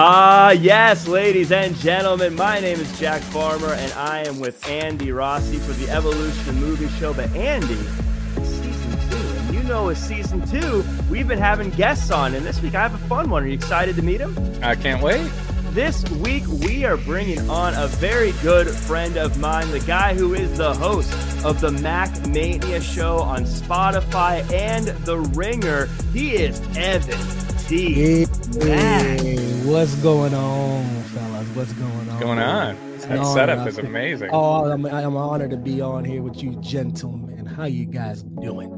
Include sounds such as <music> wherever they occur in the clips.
Ah, uh, yes, ladies and gentlemen, my name is Jack Farmer, and I am with Andy Rossi for the Evolution Movie Show. But Andy, season two, and you know, with season two, we've been having guests on, and this week I have a fun one. Are you excited to meet him? I can't wait. This week, we are bringing on a very good friend of mine, the guy who is the host of the Mac Mania show on Spotify and The Ringer. He is Evan T. Hey, what's going on, fellas? What's going on? What's going on? That no, setup is amazing. Oh, I'm, I'm honored to be on here with you, gentlemen. How you guys doing?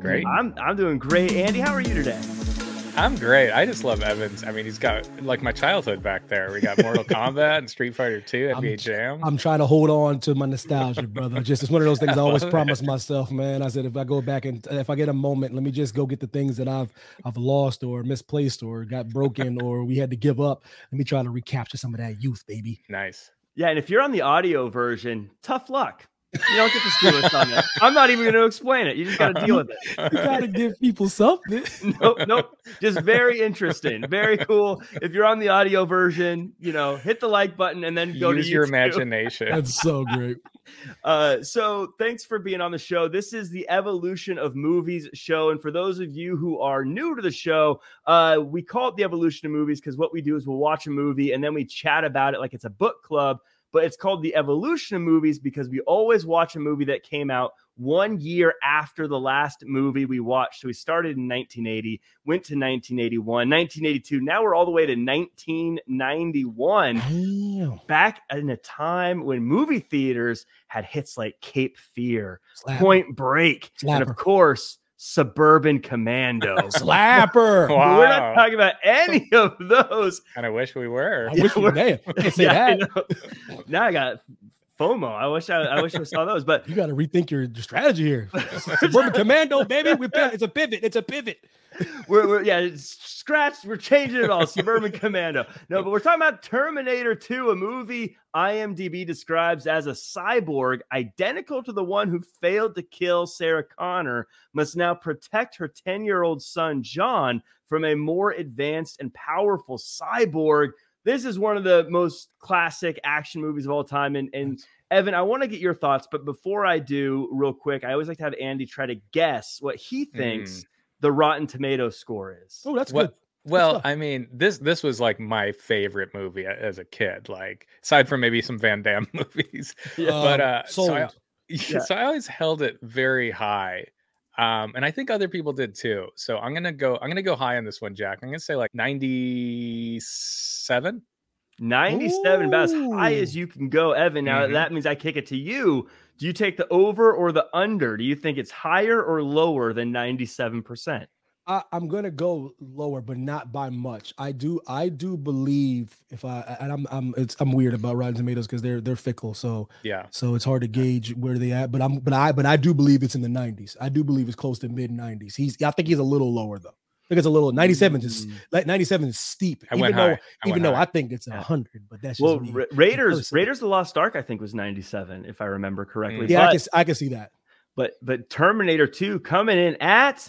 Great. I'm I'm doing great. Andy, how are you today? I'm great. I just love Evans. I mean, he's got like my childhood back there. We got Mortal <laughs> Kombat and Street Fighter 2, NBA I'm, Jam. I'm trying to hold on to my nostalgia, <laughs> brother. Just it's one of those things I always promise myself, man. I said if I go back and if I get a moment, let me just go get the things that I've I've lost or misplaced or got broken <laughs> or we had to give up. Let me try to recapture some of that youth, baby. Nice. Yeah, and if you're on the audio version, tough luck. You don't get to steal us on that. I'm not even going to explain it. You just got to deal with it. <laughs> You got to give people something. <laughs> nope, nope. Just very interesting, very cool. If you're on the audio version, you know, hit the like button and then go Use to your imagination. That's so great. <laughs> Uh, so thanks for being on the show. This is the Evolution of Movies show, and for those of you who are new to the show, uh, we call it the Evolution of Movies because what we do is we'll watch a movie and then we chat about it like it's a book club but it's called the evolution of movies because we always watch a movie that came out one year after the last movie we watched. So we started in 1980, went to 1981, 1982. Now we're all the way to 1991. Damn. Back in a time when movie theaters had hits like Cape Fear. Point Break, Slacker. and of course, Suburban Commando. <laughs> Slacker. Wow. <laughs> We're not talking about any of those. And I wish we were. I wish we were. <laughs> Yeah, that. I now I got FOMO. I wish I, I wish I saw those, but <laughs> you got to rethink your, your strategy here. <laughs> Suburban Commando, baby. We it's a pivot. It's a pivot. We're, we're yeah, scratch. We're changing it all. Suburban <laughs> Commando. No, but we're talking about Terminator 2, a movie IMDb describes as a cyborg identical to the one who failed to kill Sarah Connor, must now protect her 10 year old son, John, from a more advanced and powerful cyborg. This is one of the most classic action movies of all time. And, and Evan, I want to get your thoughts, but before I do, real quick, I always like to have Andy try to guess what he thinks mm. the Rotten Tomato score is. Oh, that's what, good. Well, I mean, this this was like my favorite movie as a kid. Like aside from maybe some Van Damme <laughs> movies, yeah. but uh, so I, <laughs> yeah. so I always held it very high, um, and I think other people did too. So I'm gonna go. I'm gonna go high on this one, Jack. I'm gonna say like 97. 97, Ooh. about as high as you can go, Evan. Now mm-hmm. that means I kick it to you. Do you take the over or the under? Do you think it's higher or lower than 97%? I, am gonna go lower, but not by much. I do, I do believe if I and I'm, I'm, it's, I'm weird about Rotten Tomatoes because they're they're fickle. So yeah, so it's hard to gauge where they at. But I'm, but I, but I do believe it's in the 90s. I do believe it's close to mid 90s. He's, I think he's a little lower though. I think it's a little 97 is mm. like 97 is steep. I even though, I even though high. I think it's a hundred, but that's just well, Ra- Raiders, Raiders the Lost Ark, I think was 97 if I remember correctly. Mm. Yeah, but, I can, I can see that. But but Terminator 2 coming in at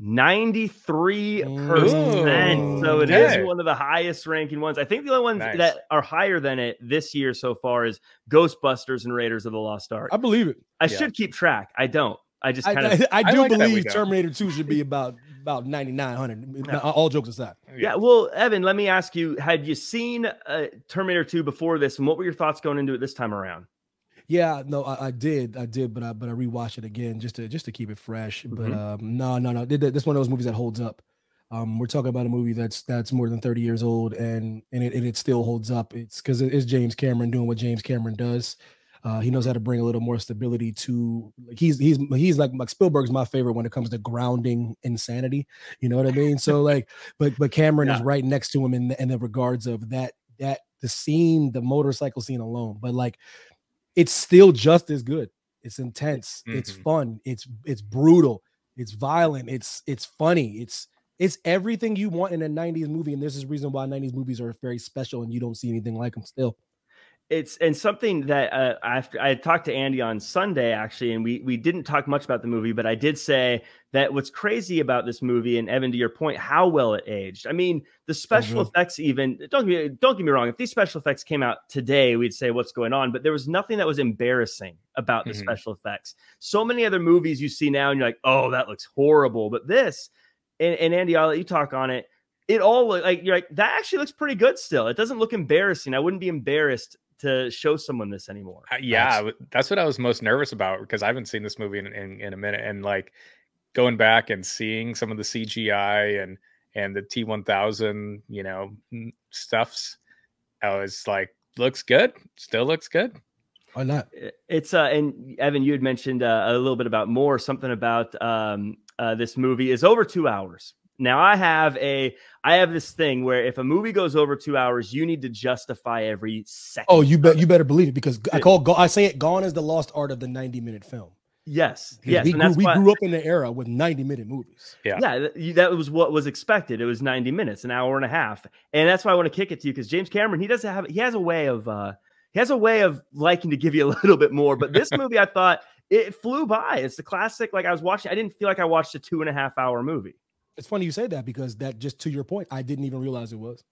93%. so it okay. is one of the highest ranking ones. I think the only ones nice. that are higher than it this year so far is Ghostbusters and Raiders of the Lost Ark. I believe it. I yeah. should keep track. I don't. I just kind of I, I, do I like believe Terminator 2 should be <laughs> about about 9900 yeah. all jokes aside. Yeah. Well, Evan, let me ask you, had you seen uh, Terminator 2 before this and what were your thoughts going into it this time around? Yeah, no, I, I, did, I did, but I but I rewatched it again just to just to keep it fresh. Mm-hmm. But um, no, no, no, this one of those movies that holds up. Um, we're talking about a movie that's that's more than thirty years old, and and it, and it still holds up. It's because it is James Cameron doing what James Cameron does. Uh, he knows how to bring a little more stability to like he's he's he's like like Spielberg's my favorite when it comes to grounding insanity. You know what I mean? So like, but but Cameron yeah. is right next to him in the, in the regards of that that the scene, the motorcycle scene alone. But like it's still just as good. It's intense. Mm-hmm. It's fun. It's it's brutal. It's violent. It's it's funny. It's it's everything you want in a 90s movie. And this is the reason why 90s movies are very special and you don't see anything like them still. It's and something that uh, I I talked to Andy on Sunday actually, and we we didn't talk much about the movie, but I did say that what's crazy about this movie, and Evan, to your point, how well it aged. I mean, the special mm-hmm. effects even don't get me, don't get me wrong. If these special effects came out today, we'd say what's going on, but there was nothing that was embarrassing about the mm-hmm. special effects. So many other movies you see now, and you're like, oh, that looks horrible, but this, and, and Andy, I'll let you talk on it it all like you're like that actually looks pretty good still. It doesn't look embarrassing. I wouldn't be embarrassed to show someone this anymore. Uh, yeah, that's, that's, what I was most nervous about because I haven't seen this movie in, in, in a minute, and like going back and seeing some of the CGI and and the T1000, you know, stuffs. I was like, looks good, still looks good. Why not? It's uh, and Evan, you had mentioned uh, a little bit about more something about um, uh, this movie is over two hours. Now I have a I have this thing where if a movie goes over two hours, you need to justify every second. Oh, you bet you better believe it because I call I say it gone is the lost art of the 90 minute film. Yes, yes. We, grew, we grew up in the era with 90 minute movies. Yeah. Yeah. That was what was expected. It was 90 minutes, an hour and a half. And that's why I want to kick it to you because James Cameron, he doesn't have, he has a way of, uh, he has a way of liking to give you a <laughs> little bit more. But this movie, I thought it flew by. It's the classic. Like I was watching, I didn't feel like I watched a two and a half hour movie. It's funny you say that because that just to your point, I didn't even realize it was.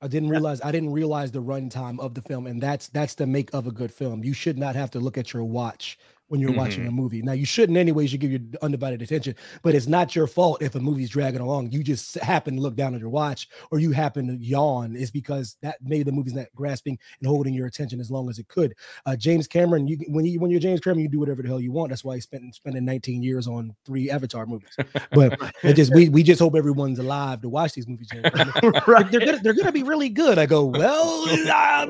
I didn't realize I didn't realize the runtime of the film, and that's that's the make of a good film. You should not have to look at your watch when you're mm-hmm. watching a movie. Now you shouldn't anyways. You give your undivided attention, but it's not your fault if a movie's dragging along. You just happen to look down at your watch or you happen to yawn. Is because that maybe the movie's not grasping and holding your attention as long as it could. Uh, James Cameron, you when you when you're James Cameron, you do whatever the hell you want. That's why he spent spending 19 years on three Avatar movies. But <laughs> it just we we just hope everyone's alive to watch these movies. <laughs> right. They're gonna they're gonna be really good. I go well, <laughs> uh,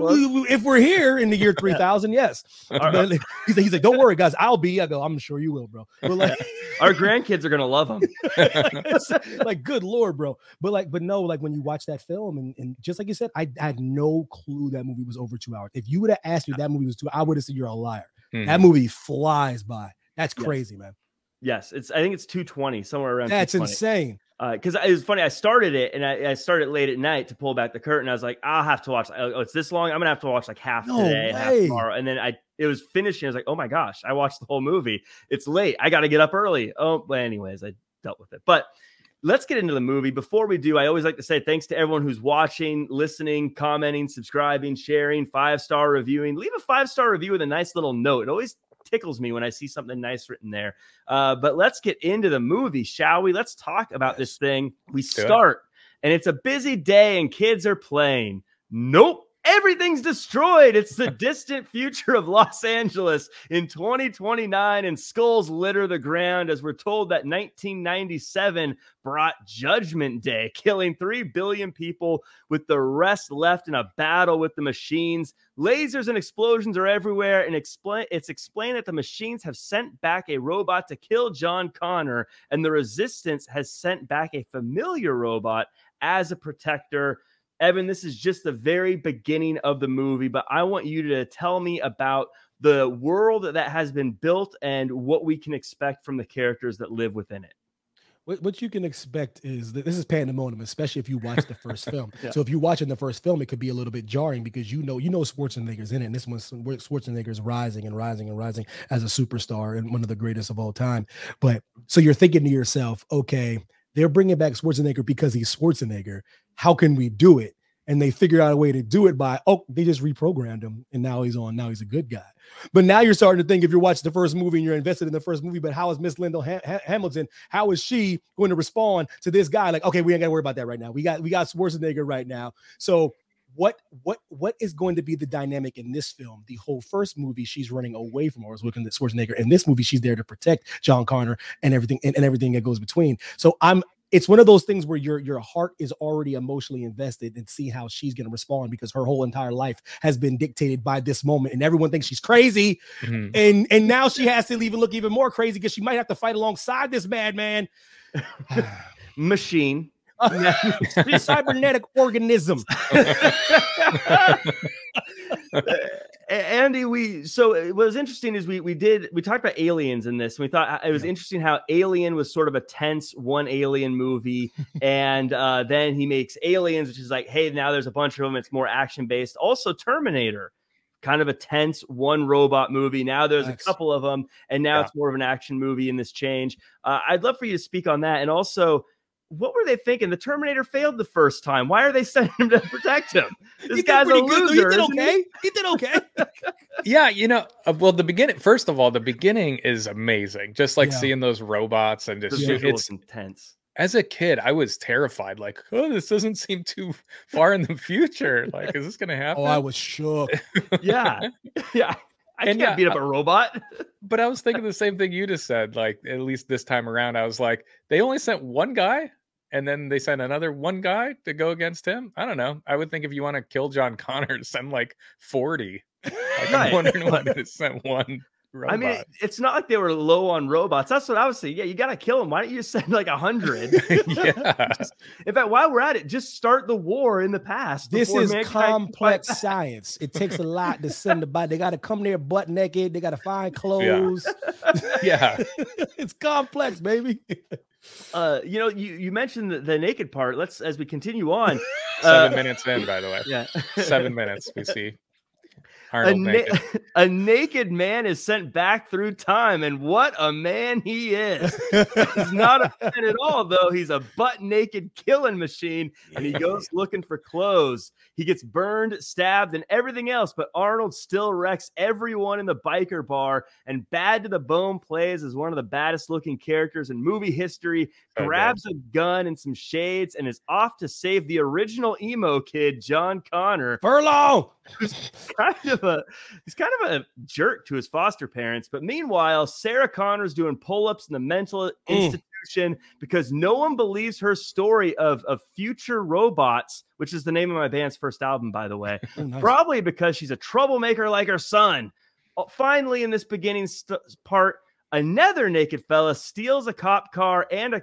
if we're here in the year 3000, yes. He's like, he's like, don't worry, guys I'll be. I go, I'm sure you will, bro. But like, <laughs> our grandkids are gonna love them. <laughs> like, good lord, bro. But like, but no, like when you watch that film, and, and just like you said, I, I, had no clue that movie was over two hours. If you would have asked me that movie was two, I would have said you're a liar. Mm-hmm. That movie flies by. That's crazy, yes. man. Yes, it's. I think it's 220 somewhere around. That's insane because uh, it was funny. I started it and I, I, started late at night to pull back the curtain. I was like, I'll have to watch. Oh, it's this long. I'm gonna have to watch like half no today, way. half tomorrow. And then I, it was finishing. I was like, oh my gosh, I watched the whole movie. It's late. I got to get up early. Oh, but anyways, I dealt with it. But let's get into the movie. Before we do, I always like to say thanks to everyone who's watching, listening, commenting, subscribing, sharing, five star reviewing. Leave a five star review with a nice little note. It always tickles me when I see something nice written there. Uh, but let's get into the movie, shall we? Let's talk about this thing. We start, and it's a busy day, and kids are playing. Nope. Everything's destroyed. It's the distant future of Los Angeles in 2029, and skulls litter the ground as we're told that 1997 brought Judgment Day, killing 3 billion people with the rest left in a battle with the machines. Lasers and explosions are everywhere, and explain it's explained that the machines have sent back a robot to kill John Connor, and the resistance has sent back a familiar robot as a protector. Evan, this is just the very beginning of the movie, but I want you to tell me about the world that has been built and what we can expect from the characters that live within it. What, what you can expect is that this is pandemonium, especially if you watch the first <laughs> film. yeah. So if you're watching the first film, it could be a little bit jarring because you know you know Schwarzenegger's in it, and this one Schwarzenegger's rising and rising and rising as a superstar and one of the greatest of all time. But so you're thinking to yourself, okay, they're bringing back Schwarzenegger because he's Schwarzenegger. How can we do it? And they figured out a way to do it by, oh, they just reprogrammed him and now he's on. Now he's a good guy. But now you're starting to think if you're watching the first movie and you're invested in the first movie, but how is Miss Linda ha- Hamilton? How is she going to respond to this guy? Like, okay, we ain't got to worry about that right now. We got we got Schwarzenegger right now. So what what what is going to be the dynamic in this film? The whole first movie, she's running away from Arnold Schwarzenegger. In this movie, she's there to protect John Connor and everything and, and everything that goes between. So I'm it's one of those things where your your heart is already emotionally invested and see how she's going to respond because her whole entire life has been dictated by this moment and everyone thinks she's crazy mm-hmm. and and now she has to even look even more crazy because she might have to fight alongside this madman. <sighs> Machine. <laughs> Cybernetic organism <laughs> <laughs> Andy, we so uh, what was interesting is we we did we talked about aliens in this. And we thought uh, it was yeah. interesting how Alien was sort of a tense one alien movie, <laughs> and uh, then he makes Aliens, which is like, hey, now there's a bunch of them. It's more action based. Also, Terminator, kind of a tense one robot movie. Now there's a couple of them, and now yeah. it's more of an action movie in this change. Uh, I'd love for you to speak on that, and also what were they thinking? The Terminator failed the first time. Why are they <laughs> sending him to protect him? This he guy's a loser. He did okay. He? he did okay. yeah, you know, uh, well, the beginning. First of all, the beginning is amazing. Just like yeah. seeing those robots and just it's intense. As a kid, I was terrified. Like, oh, this doesn't seem too <laughs> far in the future. Like, is this going <laughs> to happen? Oh, I was shook. yeah, yeah. I and can't yeah, beat up a robot. but I was thinking the same thing you just said. Like, at least this time around, I was like, they only sent one guy and then they send another one guy to go against him. I don't know. I would think if you want to kill John <laughs> Connor, send like 40. Like, right. I'm wondering why they <laughs> sent one. Robot. I mean, it's not like they were low on robots. That's what I was saying. Yeah, you got to kill them. Why don't you send like a hundred? <laughs> yeah. in fact, while we're at it, just start the war in the past. This is complex science. It takes a lot to send the body. They got to come there butt naked. They got to find clothes. Yeah, yeah. it's complex, baby. Uh, you know, you, you mentioned the, the naked part. Let's as we continue on. <laughs> Seven uh, minutes in, by the way. <laughs> Yeah, seven minutes. We see a, na- <laughs> a, naked man is sent back through time, and what a man he is! he's not a <laughs> man at all, though. He's a butt naked killing machine, and he goes looking for clothes. He gets burned, stabbed, and everything else, but Arnold still wrecks everyone in the biker bar. And Bad to the Bone plays as one of the baddest looking characters in movie history. Grabs a gun and some shades, and is off to save the original emo kid, John Connor. Furlong <laughs> kind of a he's kind of a jerk to his foster parents. But meanwhile, Sarah Connor's doing pull-ups in the mental mm. institution because no one believes her story of, of future robots, which is the name of my band's first album, by the way. <laughs> Oh, nice. Probably because she's a troublemaker like her son. Uh, finally, in this beginning st- part, another naked fella steals a cop car and a,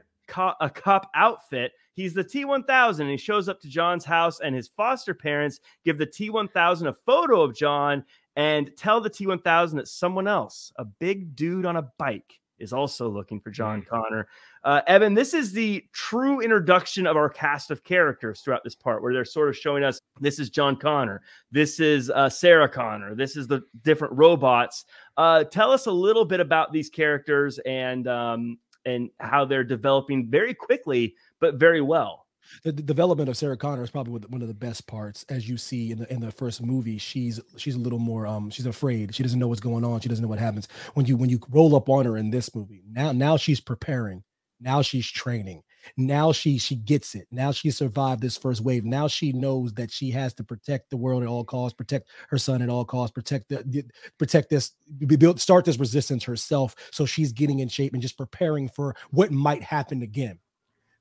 a cop outfit He's the T1000 and he shows up to John's house, and his foster parents give the T1000 a photo of John and tell the T1000 that someone else, a big dude on a bike, is also looking for John mm. Connor. Uh, Evan, this is the true introduction of our cast of characters throughout this part, where they're sort of showing us this is John Connor, this is uh, Sarah Connor, this is the different robots. Uh, tell us a little bit about these characters and um, and how they're developing very quickly but very well. The, the, development of Sarah Connor is probably one of the best parts. As you see in the in the first movie, she's she's a little more um she's afraid. She doesn't know what's going on. She doesn't know what happens when you when you roll up on her in this movie. Now now she's preparing. Now she's training. Now she she gets it. Now she survived this first wave. Now she knows that she has to protect the world at all costs, protect her son at all costs, protect the, protect this, build start this resistance herself. So she's getting in shape and just preparing for what might happen again.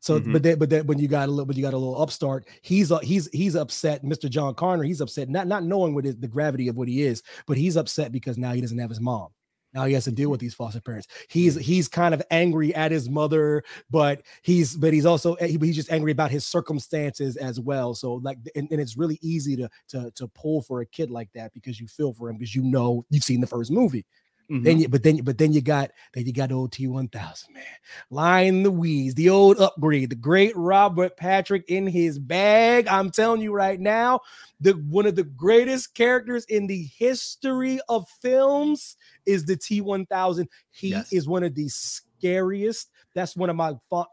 So, mm-hmm. but then, but then when you got a little, but you got a little upstart, he's uh, he's he's upset. Mr. John Connor, he's upset, not not knowing what is the gravity of what he is, but he's upset because now he doesn't have his mom. Now he has to deal with these foster parents. He's he's kind of angry at his mother, but he's but he's also eh, he, he's just angry about his circumstances as well. So like, and, and it's really easy to to to pull for a kid like that because you feel for him because you know you've seen the first movie. Mm-hmm. Then you, but then, but then you got, then you got old T1000, man. Line the weeds, the old upgrade, the great Robert Patrick in his bag. I'm telling you right now, the one of the greatest characters in the history of films is the T1000. He yes. is one of the scariest. That's one of my thought.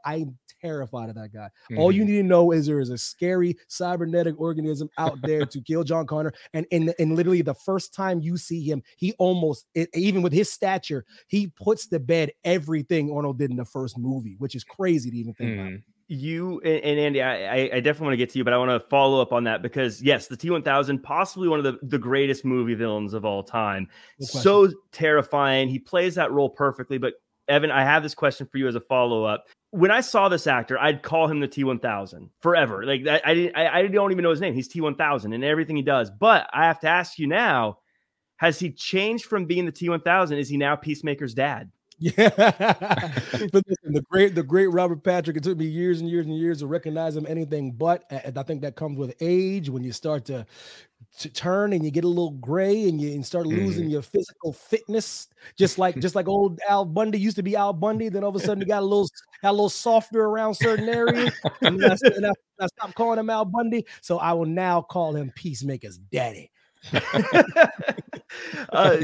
I'm terrified of that guy. Mm-hmm. All you mm-hmm. need to know is there is a scary cybernetic organism out there to kill John Connor. And in and literally the first time you see him, he almost it, even with his stature, he puts to bed everything Arnold did in the first movie, which is crazy to even think mm-hmm. about you and, and Andy, I, I, definitely want to get to you, but I want to follow up on that because yes, the T1000, possibly one of the, the greatest movie villains of all time. so terrifying. He plays that role perfectly. But Evan, I have this question for you as a follow up when I saw this actor, I'd call him the T1000 forever. Like I, I didn't, I, I, don't even know his name. He's T1000 and everything he does. But I have to ask you now: Has he changed from being the T1000? Is he now Peacemaker's dad? <laughs> Yeah, but listen, the great, the great Robert Patrick. It took me years and years and years to recognize him anything but. And I think that comes with age when you start to to turn and you get a little gray and you and start losing mm. your physical fitness, just like just like old Al Bundy used to be Al Bundy. Then all of a sudden you got a little got a little softer around certain areas, and I, and I, I stopped calling him Al Bundy. So I will now call him Peacemaker's daddy. <laughs> uh,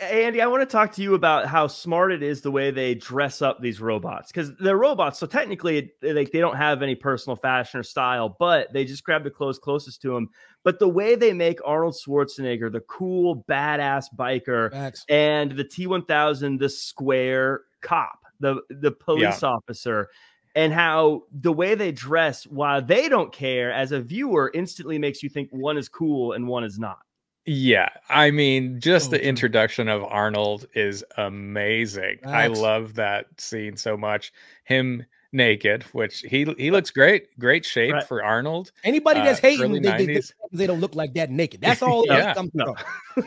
Andy, I want to talk to you about how smart it is the way they dress up these robots because they're robots. So technically, like they don't have any personal fashion or style, but they just grab the clothes closest to them. But the way they make Arnold Schwarzenegger the cool, badass biker, and the T1000 the square cop, the the police yeah. officer, and how the way they dress, while they don't care, as a viewer, instantly makes you think one is cool and one is not. Yeah, I mean, just oh, the introduction of Arnold is amazing. I love that scene so much. Him naked, which he he looks great, great shape right. for Arnold. Anybody that's uh, hating, they, they, they, don't look like that naked. That's <laughs> all. yeah. No.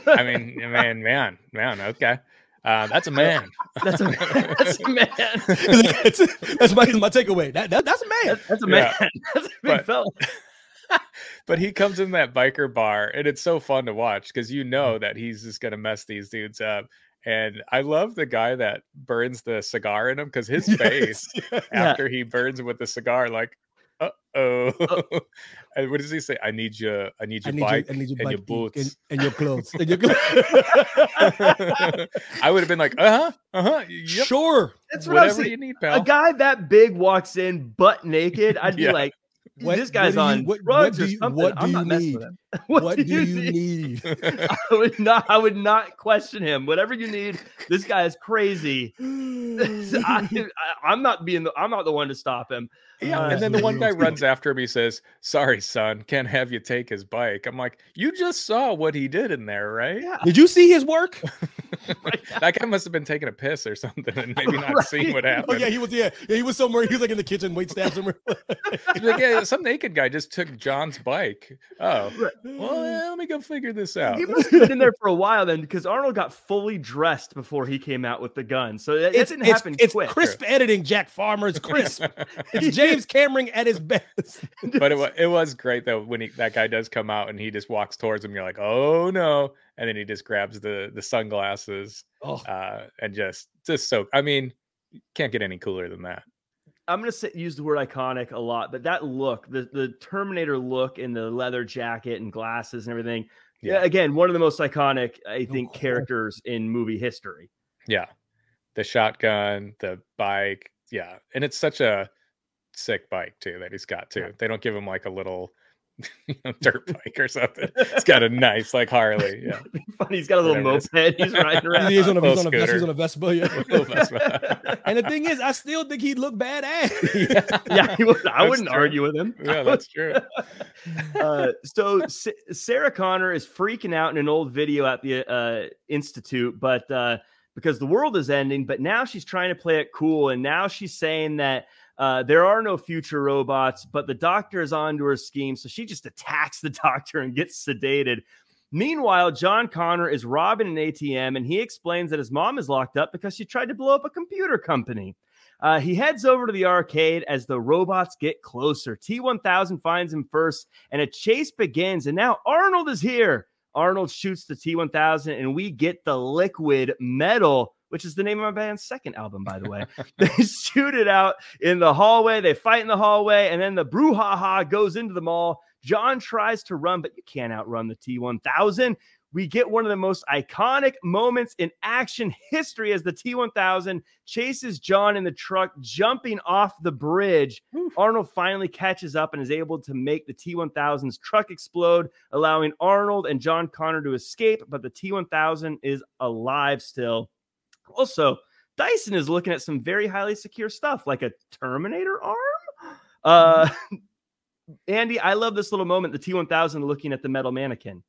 I mean, man, man, man. Okay. Uh, that's a man. <laughs> that's a man. That's a man. that's, <laughs> that's, my, my takeaway. That, that, that's a man. That, that's a man. Yeah. That's a big but, fella but he comes in that biker bar and it's so fun to watch because you know mm. that he's just gonna mess these dudes up. And I love the guy that burns the cigar in him because <laughs> his yes, face yeah. after he burns him with the cigar, like, uh oh. <laughs> and what does he say? I need your, I need your I need bike, your, I need your and bike your boots, and, and, your clothes, and your <laughs> clothes. I would have been like, uh huh, uh huh, yep. sure, that's what whatever you need, pal. A guy that big walks in butt naked. I'd yeah. be like, what, this guy's what on you, what, drugs what do you, or something. What do I'm not messing with him. <laughs> <laughs> What, what do, do, you need? need? <laughs> I would not. I would not question him. Whatever you need, this guy is crazy. <sighs> I, am not being. The, I'm not the one to stop him. Yeah, uh, and then the one guy runs after him. He says, "Sorry, son, can't have you take his bike." I'm like, "You just saw what he did in there, right? Yeah. Did you see his work? <laughs> that guy must have been taking a piss or something, and maybe not right. seeing what happened. Oh yeah, he was. Yeah, yeah he was somewhere. He was like in the kitchen, wait staff somewhere. <laughs> like, yeah, some naked guy just took John's bike. Oh, right. well, let me go figure this out. He must have been in there <laughs> for a while then, because Arnold got fully dressed before he came out with the gun. So it, it's, didn't happen it's, quick. It's crisp editing, Jack Farmer. It's crisp. it's James Cameron at his best. but it was, it was great though when he, that guy does come out and he just walks towards him. You're like, oh no, and then he just grabs the the sunglasses oh. uh, and just just so. I mean, can't get any cooler than that. I'm gonna say, use the word iconic a lot, but that look, the the Terminator look in the leather jacket and glasses and everything. Yeah. Again, one of the most iconic, I think, oh. characters in movie history. Yeah. The shotgun, the bike. Yeah. And it's such a sick bike too that he's got too. They don't give him like a little <laughs> dirt bike or something. He's got a nice like Harley. Yeah, <laughs> funny. He's got a little moped. He's riding <laughs> around. he's on a, he's on a, he's on a Vespa. Yeah. Vespa. and the thing is, I still think he'd look badass. yeah, yeah he would, I wouldn't true. argue with him. Yeah, that's true. Uh, so S- Sarah Connor is freaking out in an old video at the uh, institute, but uh, because the world is ending. But now she's trying to play it cool, and now she's saying that uh, there are no future robots, but the doctor is onto her scheme. So she just attacks <laughs> the doctor and gets sedated. Meanwhile, John Connor is robbing an ATM and he explains that his mom is locked up because she tried to blow up a computer company. Uh, he heads over to the arcade as the robots get closer. T1000 finds him first and a chase begins. And now Arnold is here. Arnold shoots the T1000 and we get the liquid metal which is the name of my band's second album, by the way. <laughs> they shoot it out in the hallway. They fight in the hallway, and then the brouhaha goes into the mall. John tries to run, but you can't outrun the T1000. We get one of the most iconic moments in action history as the T1000 chases John in the truck, jumping off the bridge. Oof. Arnold finally catches up and is able to make the T1000's truck explode, allowing Arnold and John Connor to escape, but the T1000 is alive still. Also, Dyson is looking at some very highly secure stuff like a Terminator arm. Uh, mm-hmm. <laughs> Andy, I love this little moment. The T1000 looking at the metal mannequin.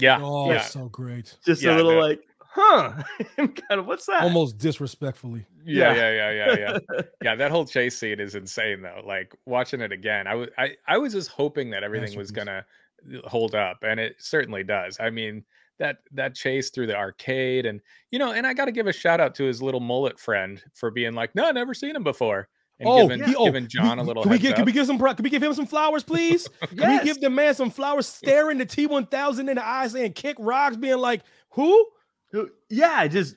Yeah. Oh, yeah. so great. Just yeah, a little like, huh? <laughs> kind of what's that? Almost disrespectfully. Yeah, yeah, yeah, yeah, yeah. Yeah, <laughs> yeah that whole chase scene is insane though. Like watching it again, I was I, I was just hoping that everything was gonna hold up, and it certainly does. I mean, that that chase through the arcade and you know and i got to give a shout out to his little mullet friend for being like no I never seen him before and oh, giving, yeah. oh, giving john a little can we, get, can we give some can we give him some flowers please yes. <laughs> can we give the man some flowers staring the t1000 in the eyes and kick rocks being like who yeah just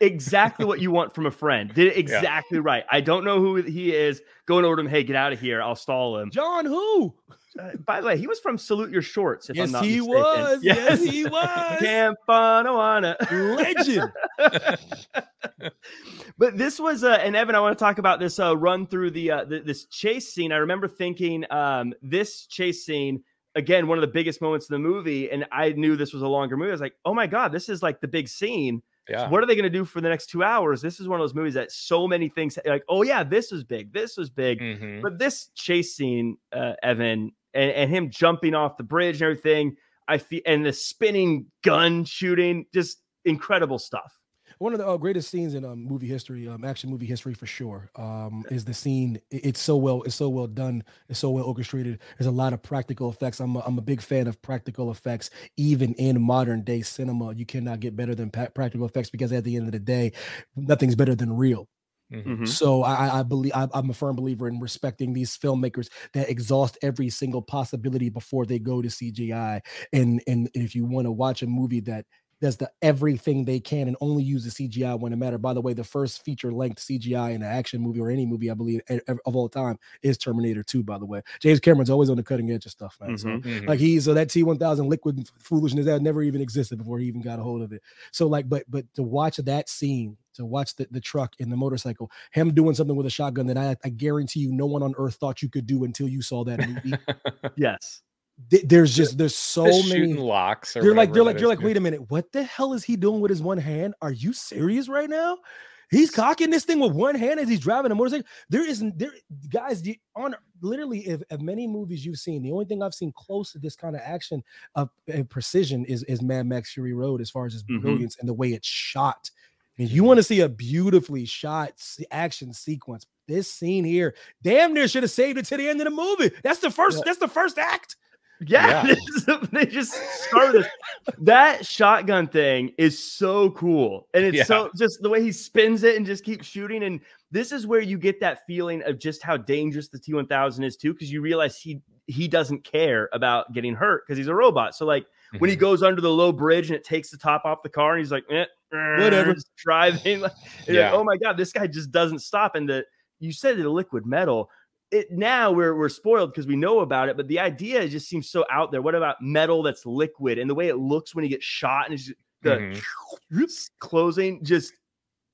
exactly what you want from a friend. Did it <laughs> exactly yeah. right. I don't know who he is. Going over to him, hey, get out of here. I'll stall him. John who? Uh, by the way, he was from Salute Your Shorts. yes, he mistaken. was. Yes. <laughs> yes, he was. Camp Anawanna. Legend. <laughs> but this was, uh, and Evan, I want to talk about this uh, run through the, uh, the, this chase scene. I remember thinking um, this chase scene again one of the biggest moments in the movie, and I knew this was a longer movie. I was like, oh my god, this is like the big scene. Yeah. So what are they going to do for the next two hours? This is one of those movies that so many things like, oh yeah, this was big, this was big, mm-hmm. but this chase scene, uh, Evan, and, and him jumping off the bridge and everything, I feel, and the spinning gun shooting, just incredible stuff one of the uh, greatest scenes in um, movie history, um, action movie history for sure, um, is the scene. it's so well, it's so well done, it's so well orchestrated. There's a lot of practical effects. I'm a, I'm a big fan of practical effects, even in modern day cinema. You cannot get better than pa- practical effects because at the end of the day, nothing's better than real. Mm-hmm. mm-hmm. So I, I believe I, am a firm believer in respecting these filmmakers that exhaust every single possibility before they go to CGI. And and, and if you want to watch a movie that does the everything they can and only use the CGI when it matters. By the way, the first feature length CGI in an action movie or any movie, I believe, of all time is Terminator 2, by the way. James Cameron's always on the cutting edge of stuff, man. Mm-hmm, so, mm-hmm. like, he, so that T1000 liquid foolishness that never even existed before he even got a hold of it. So, like, but, but to watch that scene, to watch the, the truck and the motorcycle, him doing something with a shotgun that I, I guarantee you no one on earth thought you could do until you saw that movie. <laughs> yes there's just there's so the many locks. they're like they're like you're like, wait a minute, what the hell is he doing with his one hand? Are you serious right now? He's cocking this thing with one hand as he's driving a motorcycle. There isn't there, guys. The, on literally, if, if many movies you've seen, the only thing I've seen close to this kind of action of, of precision is is Mad Max Fury Road, as far as its mm-hmm. brilliance and the way it's shot. And you want to see a beautifully shot action sequence. This scene here, damn near should have saved it to the end of the movie. That's the first. Yeah. That's the first act. Yeah, yeah. <laughs> they just started that shotgun thing is so cool, and it's yeah. so just the way he spins it and just keeps shooting. And this is where you get that feeling of just how dangerous the T one thousand is too, because you realize he he doesn't care about getting hurt because he's a robot. So like mm-hmm. when he mm-hmm. goes under the low bridge and it takes the top off the car, and he's like, eh, whatever, <laughs> driving. Like, yeah. Like, oh my god, this guy just doesn't stop. And the you said the liquid metal it now we're we're spoiled because we know about it, but the idea just seems so out there. What about metal that's liquid and the way it looks when you get shot and it's the mm-hmm. closing just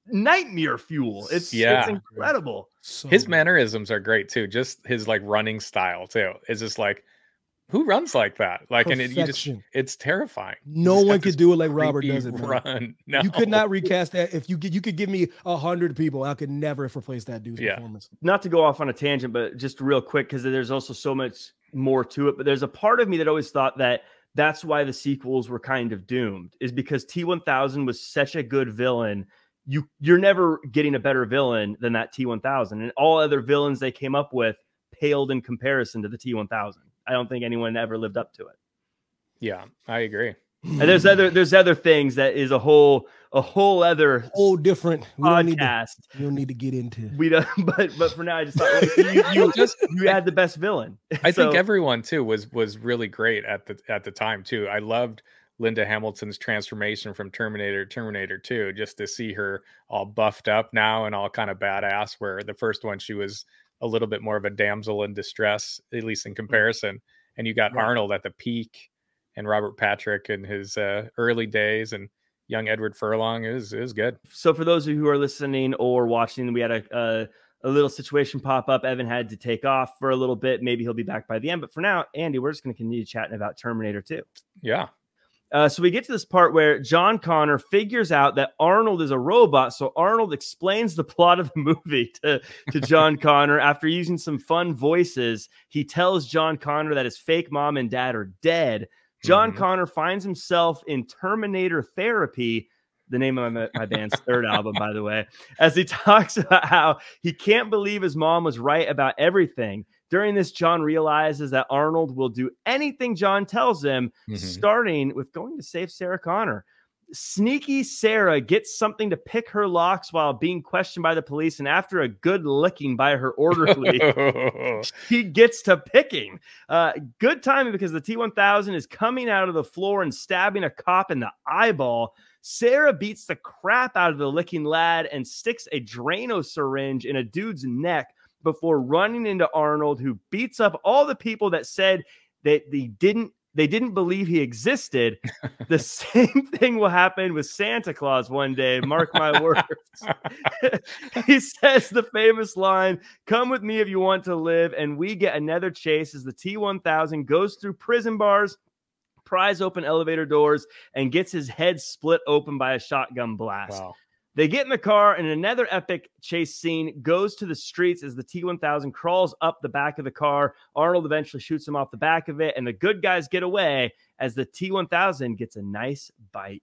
nightmare fuel. It's yeah, it's incredible. So his mannerisms are great too. Just his like running style too. Is just like who runs like that? Like, Perfection. and it, you just, it's terrifying. No one could do it like Robert does it. Man. Run. No. <laughs> You could not recast that. If you could, you could give me a hundred people. I could never replace that dude's yeah. performance. Not to go off on a tangent, but just real quick, because there's also so much more to it. But there's a part of me that always thought that that's why the sequels were kind of doomed, is because T1000 was such a good villain. You you're never getting a better villain than that T1000, and all other villains they came up with paled in comparison to the T1000. I don't think anyone ever lived up to it. Yeah, I agree. And there's other there's other things that is a whole a whole other whole different we podcast. Don't need to, you don't need to get into. We don't, <laughs> but but for now, I just thought like, you, <laughs> you just you had the best villain. <laughs> I so, think everyone too was was really great at the at the time too. I loved Linda Hamilton's transformation from Terminator Terminator 2 just to see her all buffed up now and all kind of badass where the first one she was a little bit more of a damsel in distress, at least in mm. comparison. And you got right. Arnold at the peak and Robert Patrick in his uh, early days and young Edward Furlong is is good. So for those of you who are listening or watching, we had a, a, a little situation pop up. Evan had to take off for a little bit. Maybe he'll be back by the end. But for now, Andy, we're just going to continue chatting about Terminator 2. Yeah. Uh, so we get to this part where John Connor figures out that Arnold is a robot. So Arnold explains the plot of the <laughs> movie to, to John Connor after using some fun voices. He tells John Connor that his fake mom and dad are dead. John mm-hmm. Connor finds himself in Terminator therapy, the name of my, my band's third album, by the way, as he <laughs> talks about how he can't believe his mom was right about everything. During this, John realizes that Arnold will do anything John tells him, mm-hmm. starting with going to save Sarah Connor. Sneaky Sarah gets something to pick her locks while being questioned by the police, and after a good licking by her orderly, <laughs> he gets to picking. Uh, good timing because the T1000 is coming out of the floor and stabbing a cop in the eyeball. Sarah beats the crap out of the licking lad and sticks a Drano syringe in a dude's neck before running into Arnold, who beats up all the people that said that they didn't they didn't believe he existed. the <laughs> same thing will happen with Santa Claus one day. Mark my <laughs> words. <laughs> he says the famous line, Come with me if you want to live. And we get another chase as the T 1000 goes through prison bars, pries open elevator doors, and gets his head split open by a shotgun blast. Wow. They get in the car, and another epic chase scene goes to the streets as the T 1000 crawls up the back of the car. Arnold eventually shoots him off the back of it, and the good guys get away as the T 1000 gets a nice bike.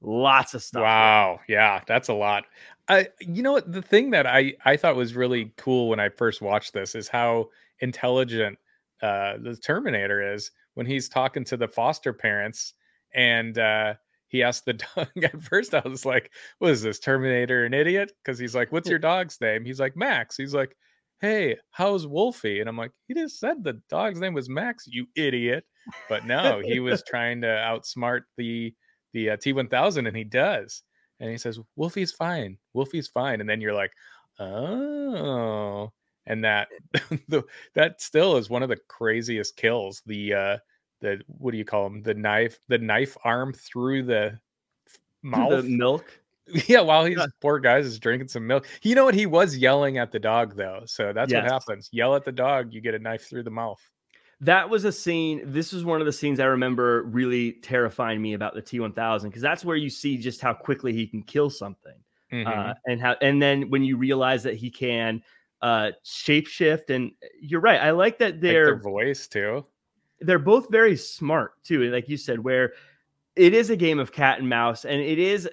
Lots of stuff. Wow. Yeah, that's a lot. I, you know what? The thing that I, I thought was really cool when I first watched this is how intelligent uh, the Terminator is when he's talking to the foster parents and, uh, he asked the <laughs> dog at first i was like what is this terminator an idiot? Because he's like what's your dog's name? He's like max. He's like hey how's wolfie? And i'm like he just said the dog's name was max you idiot. But no he was trying to outsmart the the uh, t1000 and he does. And he says wolfie's fine wolfie's fine. And then you're like oh. And that <laughs> the, that still is one of the craziest kills the uh the what do you call them? The knife, the knife arm through the mouth, the milk. <laughs> Yeah, while he's yeah. poor guys is drinking some milk. You know what? He was yelling at the dog though, so that's yes. what happens. Yell at the dog, you get a knife through the mouth. That was a scene. This was one of the scenes I remember really terrifying me about the T1000 because that's where you see just how quickly he can kill something, mm-hmm. uh, and how. And then when you realize that he can uh shapeshift, and you're right. I like that their, like their voice too they're both very smart too. Like you said, where it is a game of cat and mouse, and it is.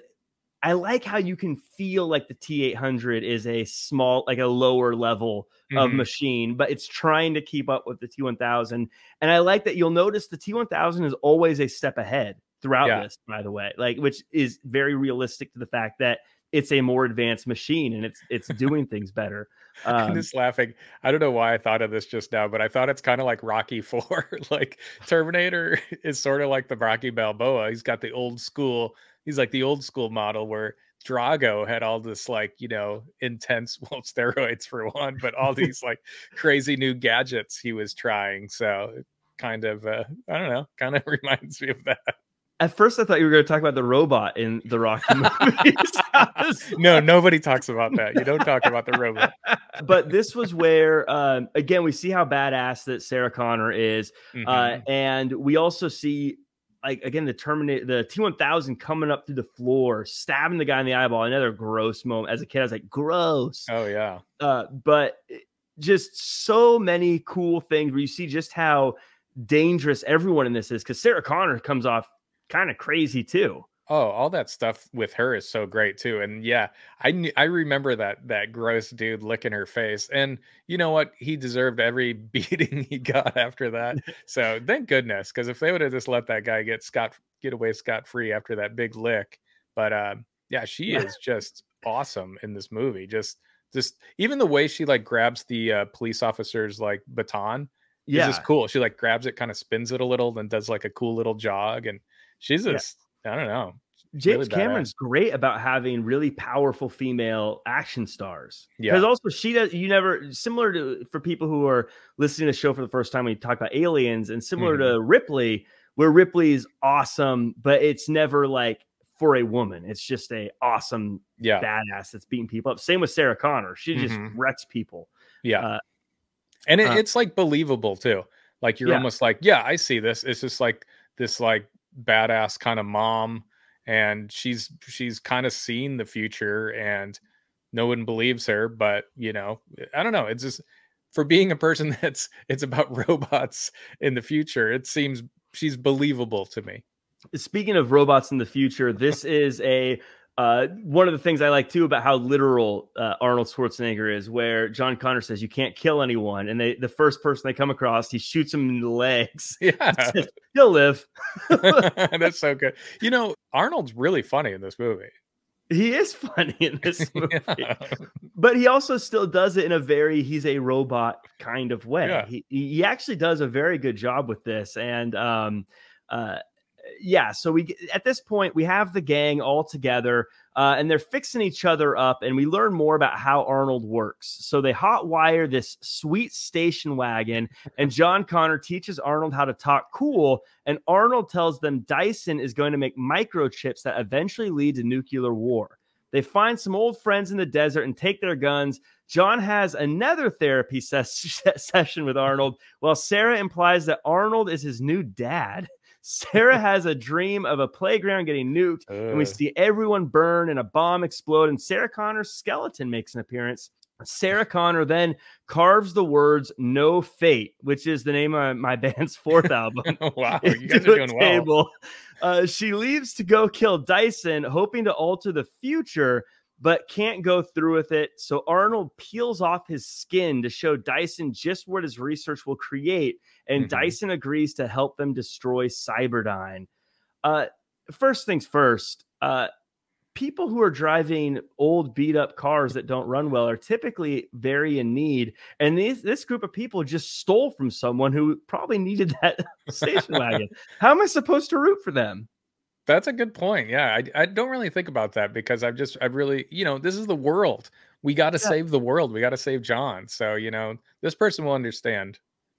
I like how you can feel like the T800 is a small, like a lower level mm-hmm. of machine, but it's trying to keep up with the T1000. And I like that you'll notice the T1000 is always a step ahead throughout yeah. this, by the way, like which is very realistic to the fact that it's a more advanced machine and it's it's doing <laughs> things better. Um, I'm just laughing. I don't know why I thought of this just now, but I thought it's kind of like Rocky <laughs> Four. like Terminator is sort of like the Rocky Balboa. He's got the old school. He's like the old school model where Drago had all this like you know intense <laughs> well steroids for one, but all these like crazy new gadgets he was trying. So kind of uh, I don't know, kind of reminds me of that. At first, I thought you were going to talk about the robot in the Rocky <laughs> movies. <laughs> no, nobody talks about that. You don't talk about the robot. But this was where, um, again, we see how badass that Sarah Connor is, uh, mm-hmm. uh, and we also see, like, again, the Terminator, the T one thousand coming up through the floor, stabbing the guy in the eyeball. Another gross moment. As a kid, I was like, gross. Oh yeah. Uh, but just so many cool things where you see just how dangerous everyone in this is because Sarah Connor comes off kind of crazy too. Oh, all that stuff with her is so great too. And yeah, I I remember that that gross dude licking her face. And you know what? He deserved every <laughs> beating he got after that. <laughs> so thank goodness, because if they would have just let that guy get scot get away scot free after that big lick, but uh, yeah, she <laughs> is just awesome in this movie. Just just even the way she like grabs the uh, police officer's like baton yeah. is just cool. She like grabs it, kind of spins it a little, then does like a cool little jog and she's just yeah. I don't know. James really Cameron's great about having really powerful female action stars. Yeah. Because also she does you never similar to for people who are listening to the show for the first time when you talk about aliens and similar mm-hmm. to Ripley, where Ripley's awesome, but it's never like for a woman. It's just a awesome yeah. badass that's beating people up. Same with Sarah Connor. She just mm-hmm. wrecks people. Yeah. Uh, and it, uh, it's like believable too. Like you're yeah. almost like, yeah, I see this. It's just like this like badass kind of mom and she's she's kind of seen the future and no one believes her but you know i don't know it's just for being a person <laughs> that's it's about <laughs> robots in the future it seems she's believable to me. Speaking of robots in the future this is a uh, one of the things I like too about how literal uh, Arnold Schwarzenegger is, where John Connor says you can't kill anyone, and they the first person they come across, he shoots him in the legs. <laughs> Yeah, says, he'll live. <laughs> That's so good. You know, Arnold's really funny in this movie. He is funny in this <laughs> movie, yeah. but he also still does it in a very he's a robot kind of way. Yeah. He he actually does a very good job with this, and um, uh, yeah, so we at this point we have the gang all together, uh, and they're fixing each other up, and we learn more about how Arnold works. So they hot wire this sweet station wagon, and John Connor teaches Arnold how to talk cool, and Arnold tells them Dyson is going to make microchips that eventually lead to nuclear war. They find some old friends in the desert and take their guns. John has another therapy ses- <laughs> session with Arnold, while Sarah implies that Arnold is his new dad. Sarah has a dream of a playground getting nuked, uh. and we see everyone burn and a bomb explode, and Sarah Connor's skeleton makes an appearance. Sarah Connor then carves the words "No Fate," which is the name of my <laughs> band's fourth album. <laughs> wow, you guys are doing well. Uh, she leaves to go kill Dyson, hoping to alter the future, but can't go through with it. So Arnold peels off his skin to show Dyson just what his research will create, and mm-hmm. Dyson agrees to help them destroy Cyberdyne. Uh, first things first. Uh, people who are driving old beat up cars that don't run well are typically very in need and these, this group of people just stole from someone who probably needed that <laughs> station wagon how am i supposed to root for them that's a good point yeah I, I don't really think about that because i've just i've really you know this is the world we got to yeah. save the world we got to save john so you know this person will understand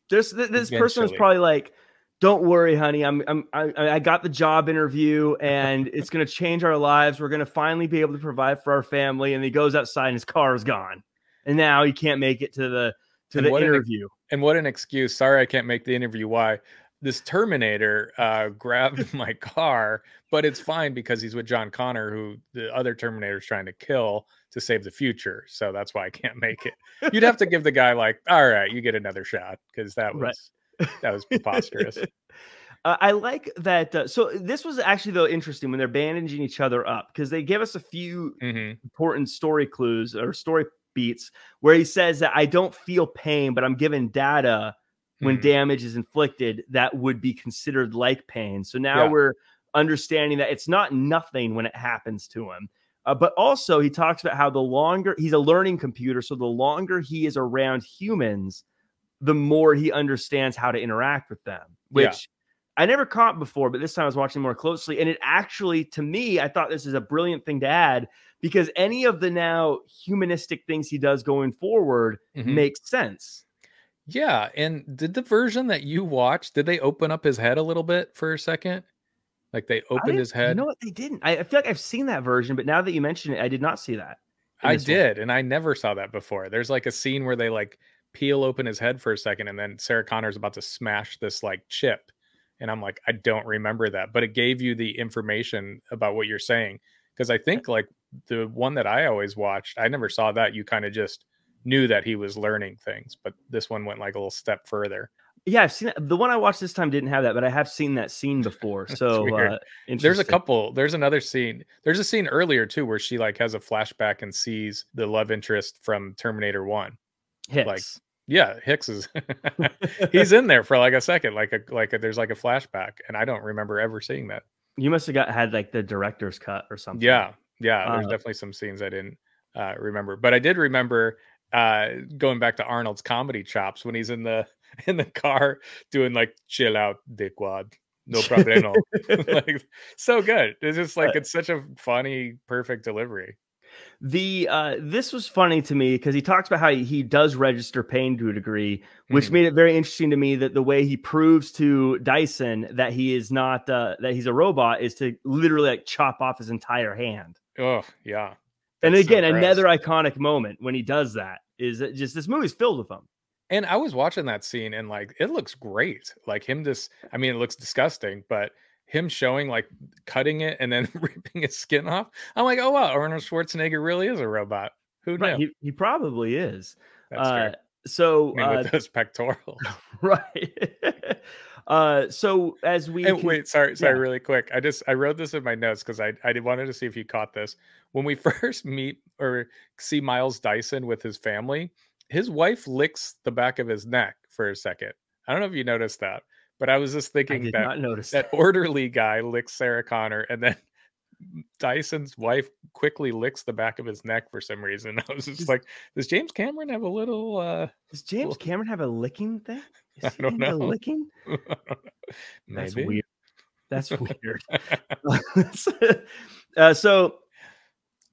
this this eventually. person is probably like don't worry, honey. I'm, I'm I, I got the job interview and <laughs> it's going to change our lives. We're going to finally be able to provide for our family. And he goes outside and his car is gone. And now he can't make it to the to and the interview. An, and what an excuse. Sorry, I can't make the interview. Why? This Terminator uh, <laughs> grabbed <laughs> my car, but it's fine because he's with John Connor, who the other Terminator is trying to kill to save the future. So that's why I can't make it. You'd have to give the guy like, all right, you get another shot because that was right that was preposterous. <laughs> Uh, I like that. Uh, so this was actually though interesting when they're bandaging each other up because they give us a few mm-hmm. important story clues or story beats where he says that I don't feel pain, but I'm given data when mm-hmm. damage is inflicted that would be considered like pain. So now yeah. we're understanding that it's not nothing when it happens to him. Uh, but also, he talks about how the longer he's a learning computer, so the longer he is around humans, the more he understands how to interact with them, which yeah. I never caught before, but this time I was watching more closely. And it actually, to me, I thought this is a brilliant thing to add because any of the now humanistic things he does going forward mm-hmm. makes sense. Yeah. And did the version that you watched, did they open up his head a little bit for a second? Like they opened his head? You know what? They didn't. I, I, feel like I've seen that version, but now that you mention it, I did not see that. I did. One. And I never saw that before. There's like a scene where they like peel open his head for a second, and then Sarah Connor's about to smash this like chip. And I'm like, I don't remember that, but it gave you the information about what you're saying. Because I think like the one that I always watched, I never saw that. You kind of just knew that he was learning things, but this one went like a little step further. Yeah, I've seen that. The one I watched this time didn't have that, but I have seen that scene <laughs> before. So uh, there's a couple. There's another scene. There's a scene earlier too where she like has a flashback and sees the love interest from Terminator One. Hicks. Like yeah, Hicks is <laughs> <laughs> he's in there for like a second, like a like a, there's like a flashback, and I don't remember ever seeing that. You must have got had like the director's cut or something. Yeah, yeah. There's uh, definitely some scenes I didn't uh, remember, but I did remember uh, going back to Arnold's comedy chops when he's in the <laughs> in the car doing like chill out, dickwad, no problem, <laughs> <laughs> like so good. It's just like it's such a funny, perfect delivery. The uh, this was funny to me because he talks about how he, he, does register pain to a degree, which mm. made it very interesting to me that the way he proves to Dyson that he is not uh, that he's a robot is to literally like chop off his entire hand. Oh yeah. That's and again, so another iconic moment when he does that is just this movie's filled with them. And I was watching that scene and like it looks great. Like him just I mean it looks disgusting, but him showing like cutting it and then <laughs> ripping his skin off. I'm like, oh wow, Arnold Schwarzenegger really is a robot. Who knew? Right, he, he, probably is. That's uh, So I mean, with uh, those pectorals, <laughs> right? <laughs> uh, so as we and wait, sorry, sorry, yeah. really quick. I just I wrote this in my notes because I I wanted to see if you caught this when we <laughs> first meet or see Miles Dyson with his family. His wife licks the back of his neck for a second. I don't know if you noticed that. But I was just thinking that that, that orderly guy licks Sarah Connor, and then Dyson's wife quickly licks the back of his neck for some reason. <laughs> I was just does, like, does James Cameron have a little? uh Does James Cameron have a licking thing? <laughs> Is I don't know. Licking? <laughs> That's weird. That's weird. uh, so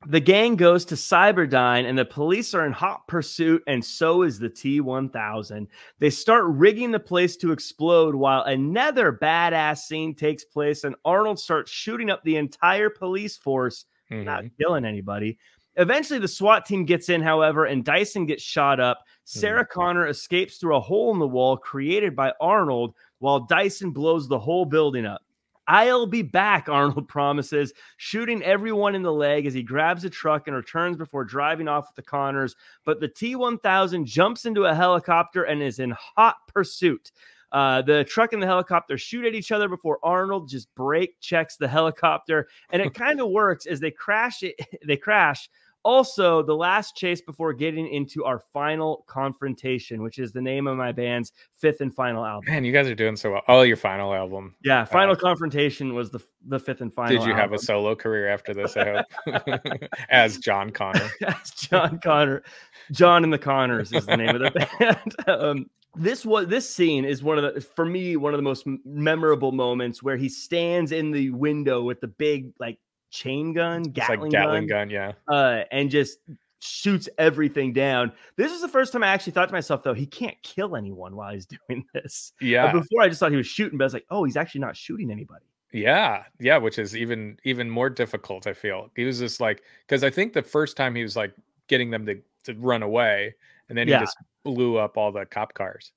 the gang goes to Cyberdyne and the police are in hot pursuit, and so is the T 1000. They start rigging the place to explode while another badass scene takes place, and Arnold starts shooting up the entire police force, mm-hmm. not killing anybody. Eventually, the SWAT team gets in, however, and Dyson gets shot up. Sarah mm-hmm. Connor escapes through a hole in the wall created by Arnold while Dyson blows the whole building up. I'll be back, Arnold <laughs> promises, shooting everyone in the leg as he grabs a truck and returns before driving off with the Connors. But the T 1000 jumps into a helicopter and is in hot pursuit. Uh, the truck and the helicopter shoot at each other before Arnold just brake checks the helicopter, and it <laughs> kind of works as they crash it. <laughs> They crash, also, the last chase before getting into our final confrontation, which is the name of my band's fifth and final album. Man, you guys are doing so well. Oh, your final album. Yeah, final uh, confrontation was the the fifth and final. Did you album. have a solo career after this? I hope, <laughs> as John Connor. <laughs> as John Connor, John and the Connors is the name of the <laughs> band. um, this was this scene is one of the for me one of the most memorable moments where he stands in the window with the big like chain gun, Gatling, like Gatling gun, gun, yeah, uh, and just shoots everything down. This is the first time I actually thought to myself, though, he can't kill anyone while he's <laughs> doing this. Yeah. But before I just thought he was shooting, but I was like, oh, he's actually not shooting anybody. Yeah, yeah, which is even even more difficult. I feel he was just like because I think the first time he was like getting them to to run away, and then he yeah. just blew up all the cop cars.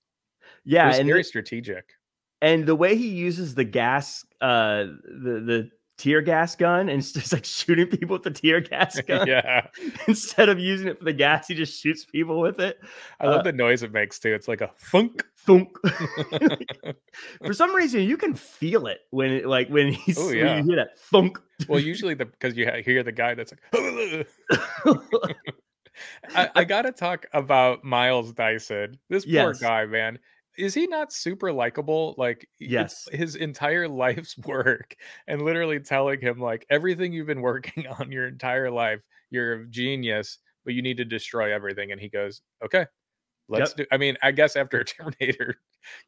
Yeah, and very the, strategic. And the way he uses the gas, uh, the the tear gas gun and <laughs> it's just like shooting people with the tear gas <laughs> gun. yeah. <laughs> Instead of using it for the gas, he just shoots people with it. I love uh, the noise it makes too. It's like a funk. thunk. for some reason, you can feel it when it like when he's oh, yeah. when you hear that thunk. well, usually the because you hear the guy that's like. I, I, gotta talk about Miles Dyson. This poor guy, man is he not super likable? Like, yes, his entire <laughs> life's work, and literally telling him like everything you've been working <laughs> on your entire life, you're a genius, but you need to destroy everything. And he goes, okay, let's yep. do. I mean, I guess after a <laughs> Terminator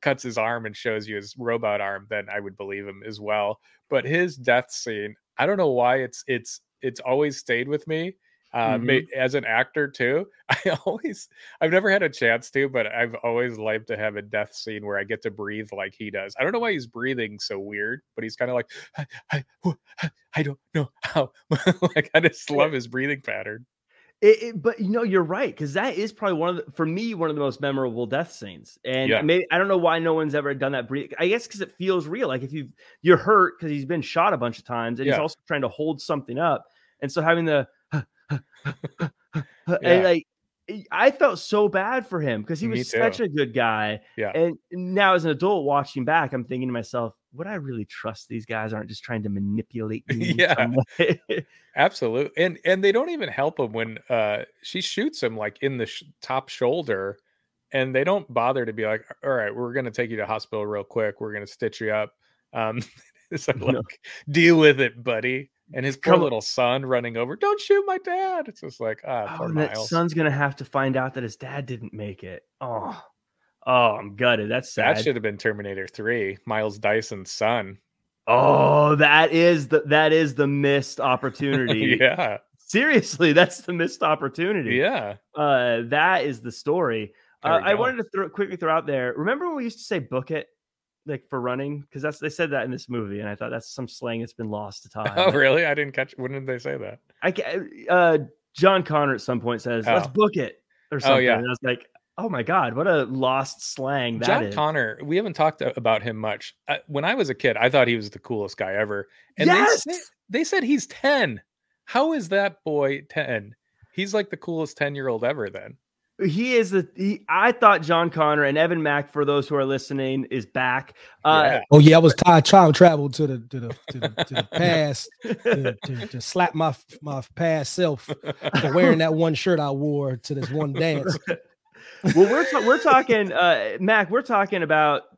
cuts his arm and shows you his robot arm, then I would believe him as well. But his death scene, I don't know why it's it's it's always stayed with me uh, mm-hmm. as an actor too. <laughs> I always, I've never had a chance to, but I've always liked to have a death scene where I get to breathe like he does. I don't know why he's breathing so weird, but he's kind of like, I, I, I, don't know how. <laughs> like I just love his breathing pattern. It, it, but you know, you're right because that is probably one of the, for me one of the most memorable death scenes. And yeah. maybe I don't know why no one's ever done that. Breathe. I guess because it feels real. Like if you you're hurt because he's been shot a bunch of times, and yeah. he's also trying to hold something up, and so having the. <laughs> and like I felt so bad for him because he was such a good guy. Yeah. And now as an adult watching back, I'm thinking to myself, would I really trust these guys aren't just trying to manipulate <laughs> me? yeah. <laughs> Absolutely. And and they don't even help him when uh she shoots him like in the sh- top shoulder and they don't bother to be like, all right, we're going to take you to hospital real quick. We're going to stitch you up. Um like, no. deal with it, buddy and his poor little son running over, don't shoot my dad. It's just like, ah, oh, that son's gonna have to find out that his dad didn't make it. Oh, oh, I'm gutted. That's sad. That should have been Terminator 3, Miles Dyson's son. Oh, that is the that is the missed <laughs> opportunity. yeah. Seriously, <laughs> that's the missed opportunity. Yeah. Uh, that is the story. Uh, I wanted to throw, quickly throw out there. Remember when we used to say book it? Like for running because that's they said that in this movie and i thought that's some slang that's been lost to <laughs> time oh really i didn't catch when did they say that i uh john connor at some point says oh. let's book it or oh, something oh, yeah. and i was like oh my god what a lost slang john is. connor we haven't talked about him much uh, when i was a kid i thought he was the coolest guy ever and yes! they, they said he's 10 how is that boy 10 he's like the coolest 10 year old ever then he is the he, I thought John Connor and Evan Mack for those who are listening is back. Uh, yeah. Oh yeah, I was tired trying to travel to the to the to the, to the <laughs> past to, to, to, slap my my past self for wearing that one shirt I wore to this one dance. <laughs> well, we're ta- we're talking uh, Mac. We're talking about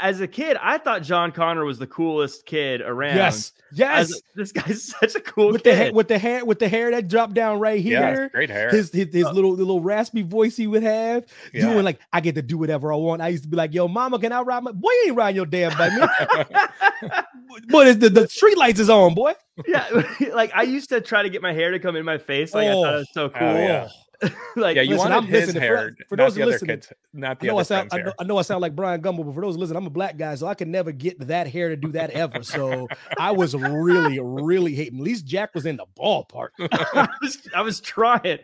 as a kid, I thought John Connor was the coolest kid around. Yes, yes. A, this guy's <laughs> such a cool with kid. the hair, with the hair with the hair that dropped down right here. Yeah, great hair. His his, his uh, little little raspy voice he would have, yeah. doing like I get to do whatever I want. I used to be like, "Yo, mama, can I ride my boy? You ain't riding your damn bike, <laughs> <laughs> But the, the street lights is on, boy. Yeah, like I used to try to get my hair to come in my face. Like oh, I thought it was so cool. Oh, yeah. <laughs> like, yeah, you listen, wanted I'm, his listen, hair, for, for those the listening, kids, not the I know, I, sound, I, know, I know I sound like Bryant Gumbel, but for those listening, I'm a black guy, so I can never get that hair to do that ever. So I was really, really hating. At least Jack was in the ballpark. <laughs> I, was, I was trying.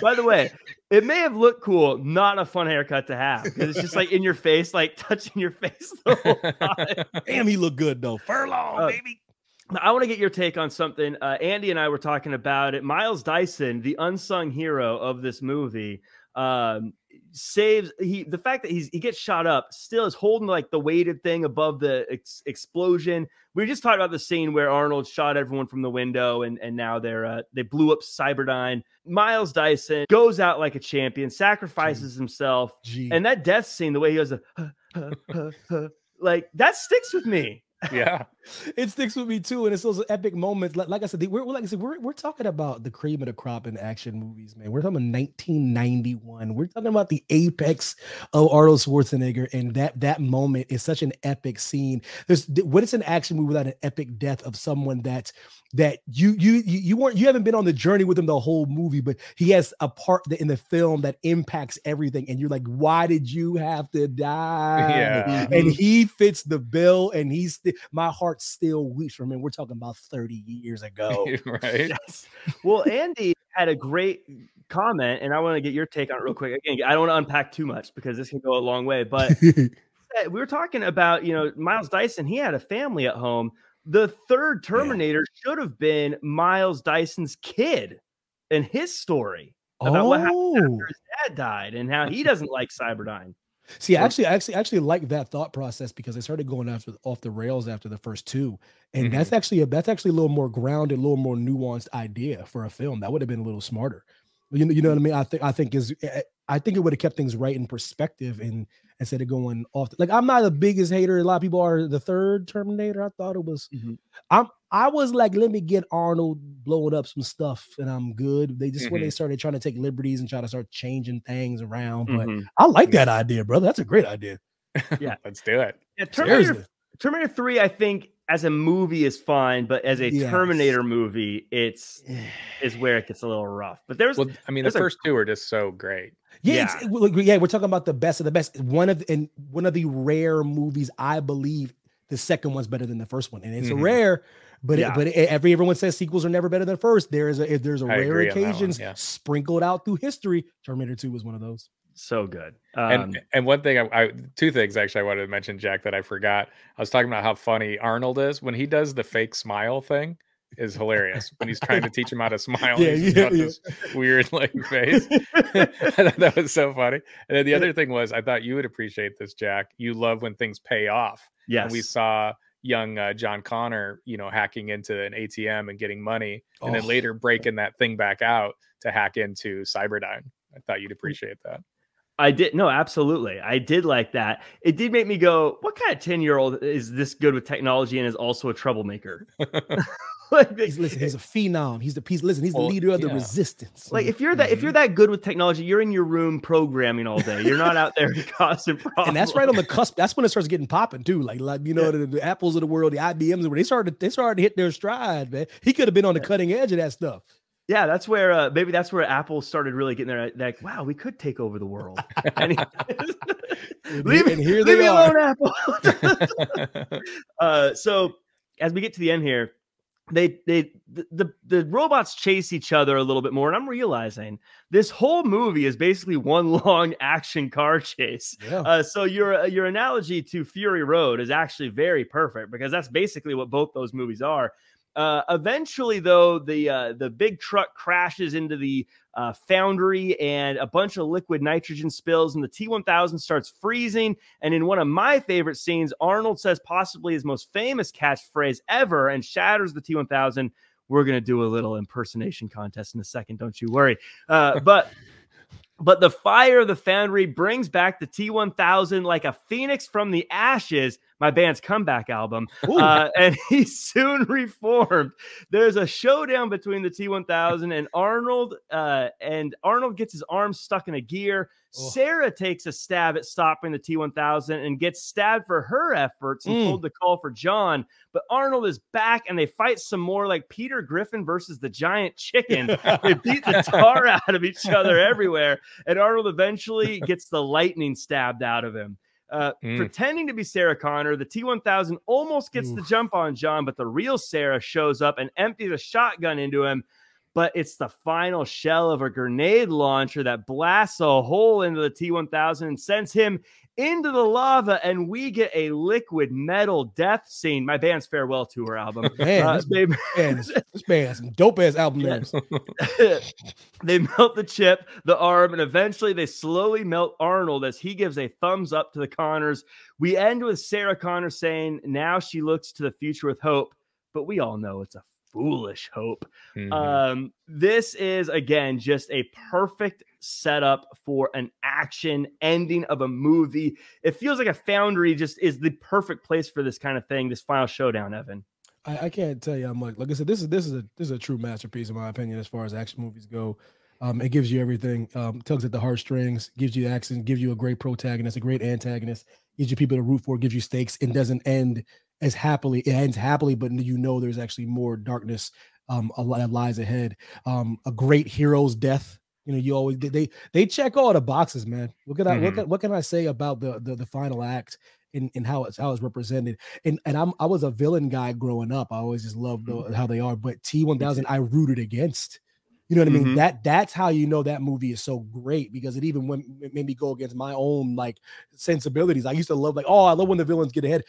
By the way, it may have looked cool, not a fun haircut to have because it's just like in your face, like <laughs> touching your face the whole time. Damn, he looked good though. Furlong, uh, baby. I want to get your take on something. Uh, Andy and I were talking about it. Miles Dyson, the unsung hero of this movie, um, saves he the fact that he's he gets shot up still is holding like the weighted thing above the ex- explosion. We just talked about the scene where Arnold shot everyone from the window and and now they're uh, they blew up Cyberdyne. Miles Dyson goes out like a champion, sacrifices Gee. himself, Gee. and that death scene, the way he goes, uh, like that sticks with me yeah, <laughs> it sticks with me too, and it's those epic moments. Like, like I said, we're like I said, we're we're talking about the cream of the crop in action movies, man. We're talking about 1991. We're talking about the apex of Arnold Schwarzenegger, and that that moment is such an epic scene. There's what is an action movie without an epic death of someone that that you you you weren't you haven't been on the journey with him the whole movie, but he has a part in the film that impacts everything, and you're like, why did you have to die? Yeah, and he fits the bill, and he's st- my heart still weeps for him. We're talking about 30 years <laughs> ago, right? Yes. Well, Andy had a great comment, and I want to get your take on it real quick. Again, I don't want to unpack too much because this can go a long way, but. <laughs> we were talking about, you know, Miles Dyson. He had a family at home the third Terminator yeah. should have been Miles Dyson's kid and his story about oh. what happened after oh. his oh. dad died and how he doesn't like Cyberdyne. See, so, actually, actually, actually like that thought process because they started going after off the rails after the first two, and mm-hmm. that's actually a that's actually a little more grounded, a little more nuanced idea for a film. That would have been a little smarter. You know, you know what I mean? I think I think is eh, I think it would have kept things right in perspective and instead of going off. Like I'm not the biggest hater. A lot of people are. The third Terminator, I thought it was. Mm-hmm. I'm. I was like, let me get Arnold blowing up some stuff, and I'm good. They just mm-hmm. when they mm-hmm. started trying to take liberties and try to start changing things around. But mm-hmm. I like that idea, brother. That's a great idea. <laughs> Yeah, let's do it. Yeah, Terminator. Terminator Three, I think, as a movie is fine, but as a yes. Terminator movie, it's <sighs> is where it gets a little rough. But there's, well, I mean, the first a, two are just so great. Yeah, yeah. yeah, we're talking about the best of the best. One of and one of the rare movies I believe the second one's better than the first one, and it's mm-hmm. rare. But yeah. it, but it, every everyone says sequels are never better than first. There is a there's a I rare occasions yeah. sprinkled out through history. Terminator Two was one of those. So good. Um, and and one thing I, I two things actually I wanted to mention, Jack, that I forgot. I was talking about how funny Arnold is when he does the fake smile thing is hilarious when he's trying to teach him how to <laughs> smile. Yeah, yeah, yeah. this weird like face. <laughs> <laughs> that was so funny. And then the other thing was, I thought you would appreciate this, Jack. You love when things pay off. Yes, and we saw young uh, John Connor, you know, hacking into an ATM and getting money, and oh. then later breaking that thing back out to hack into Cyberdyne. I thought you'd appreciate that. I did no, absolutely. I did like that. It did make me go, what kind of 10 year old is this good with technology and is also a troublemaker? <laughs> <laughs> like, <laughs> he's, listen, he's a phenom. He's the piece. Listen, he's the leader of yeah. the resistance. Like if you're that if you're mm-hmm. that good with technology, you're in your room programming all day. You're not out there causing problems. And that's right on the cusp. That's when it starts getting popping too. Like like you know yeah. the, the, apples of the world, the IBMs, when they started they started to hit their stride, man. He could have been on the cutting edge of that stuff. Yeah, that's where uh, maybe that's where Apple started really getting there. Like, wow, we could take over the world. <laughs> and, he, <laughs> leave, and here leave me are. alone, Apple. <laughs> uh, so as we get to the end here, they they the, the, the robots chase each other a little bit more, and I'm realizing this whole movie is basically one long action car chase. Yeah. Uh, so your your analogy to Fury Road is actually very perfect because that's basically what both those movies are. Uh, eventually, though, the uh, the big truck crashes into the uh, foundry, and a bunch of liquid nitrogen spills, and the T1000 starts freezing. And in one of my favorite scenes, Arnold says possibly his most famous catchphrase ever, and shatters the T1000. We're gonna do a little impersonation contest in a second, don't you worry. Uh, <laughs> but but the fire of the foundry brings back the T1000 like a phoenix from the ashes my band's comeback album. Uh, <laughs> and he soon reformed. There's a showdown between the T1000 and Arnold, uh, and Arnold gets his arm stuck in a gear. Oh. Sarah takes a stab at stopping the T1000 and gets stabbed for her efforts and mm. pulled the call for John. But Arnold is back and they fight some more like Peter Griffin versus the giant chicken. <laughs> they beat the tar out of each other everywhere. And Arnold eventually gets the lightning stabbed out of him. Uh, mm. Pretending to be Sarah Connor, the T1000 almost gets Oof. the jump on John, but the real Sarah shows up and empties a shotgun into him but it's the final shell of a grenade launcher that blasts a hole into the T1000 and sends him into the lava, and we get a liquid metal death scene. My band's farewell tour album. <laughs> Man, uh, this, baby. man this, this band has some dope ass album names. <laughs> they melt the chip, the arm, and eventually they slowly melt Arnold as he gives a thumbs up to the Connors. We end with Sarah Connor saying, Now she looks to the future with hope, but we all know it's a foolish hope. Mm-hmm. Um, this is again just a perfect setup for an action ending of a movie. It feels like a foundry just is the perfect place for this kind of thing. This final showdown, Evan. I, I can't tell you how much. Like I said, this is this is a this is a true masterpiece in my opinion as far as action movies go. Um, it gives you everything. Um, tugs at the heartstrings, gives you action, gives you a great protagonist, a great antagonist, gives you people to root for, gives you stakes, and doesn't end as happily. It ends happily, but you know there's actually more darkness um that lies ahead. Um, a great hero's death. You know, you always they they check all the boxes, man. What can I mm-hmm. what, can, what can I say about the the, the final act? and, and how it's how it's represented. And and I'm I was a villain guy growing up. I always just loved mm-hmm. how they are. But T1000 I rooted against. You know what I mean? Mm-hmm. That that's how you know that movie is so great because it even went, it made me go against my own like sensibilities. I used to love like, oh, I love when the villains get ahead.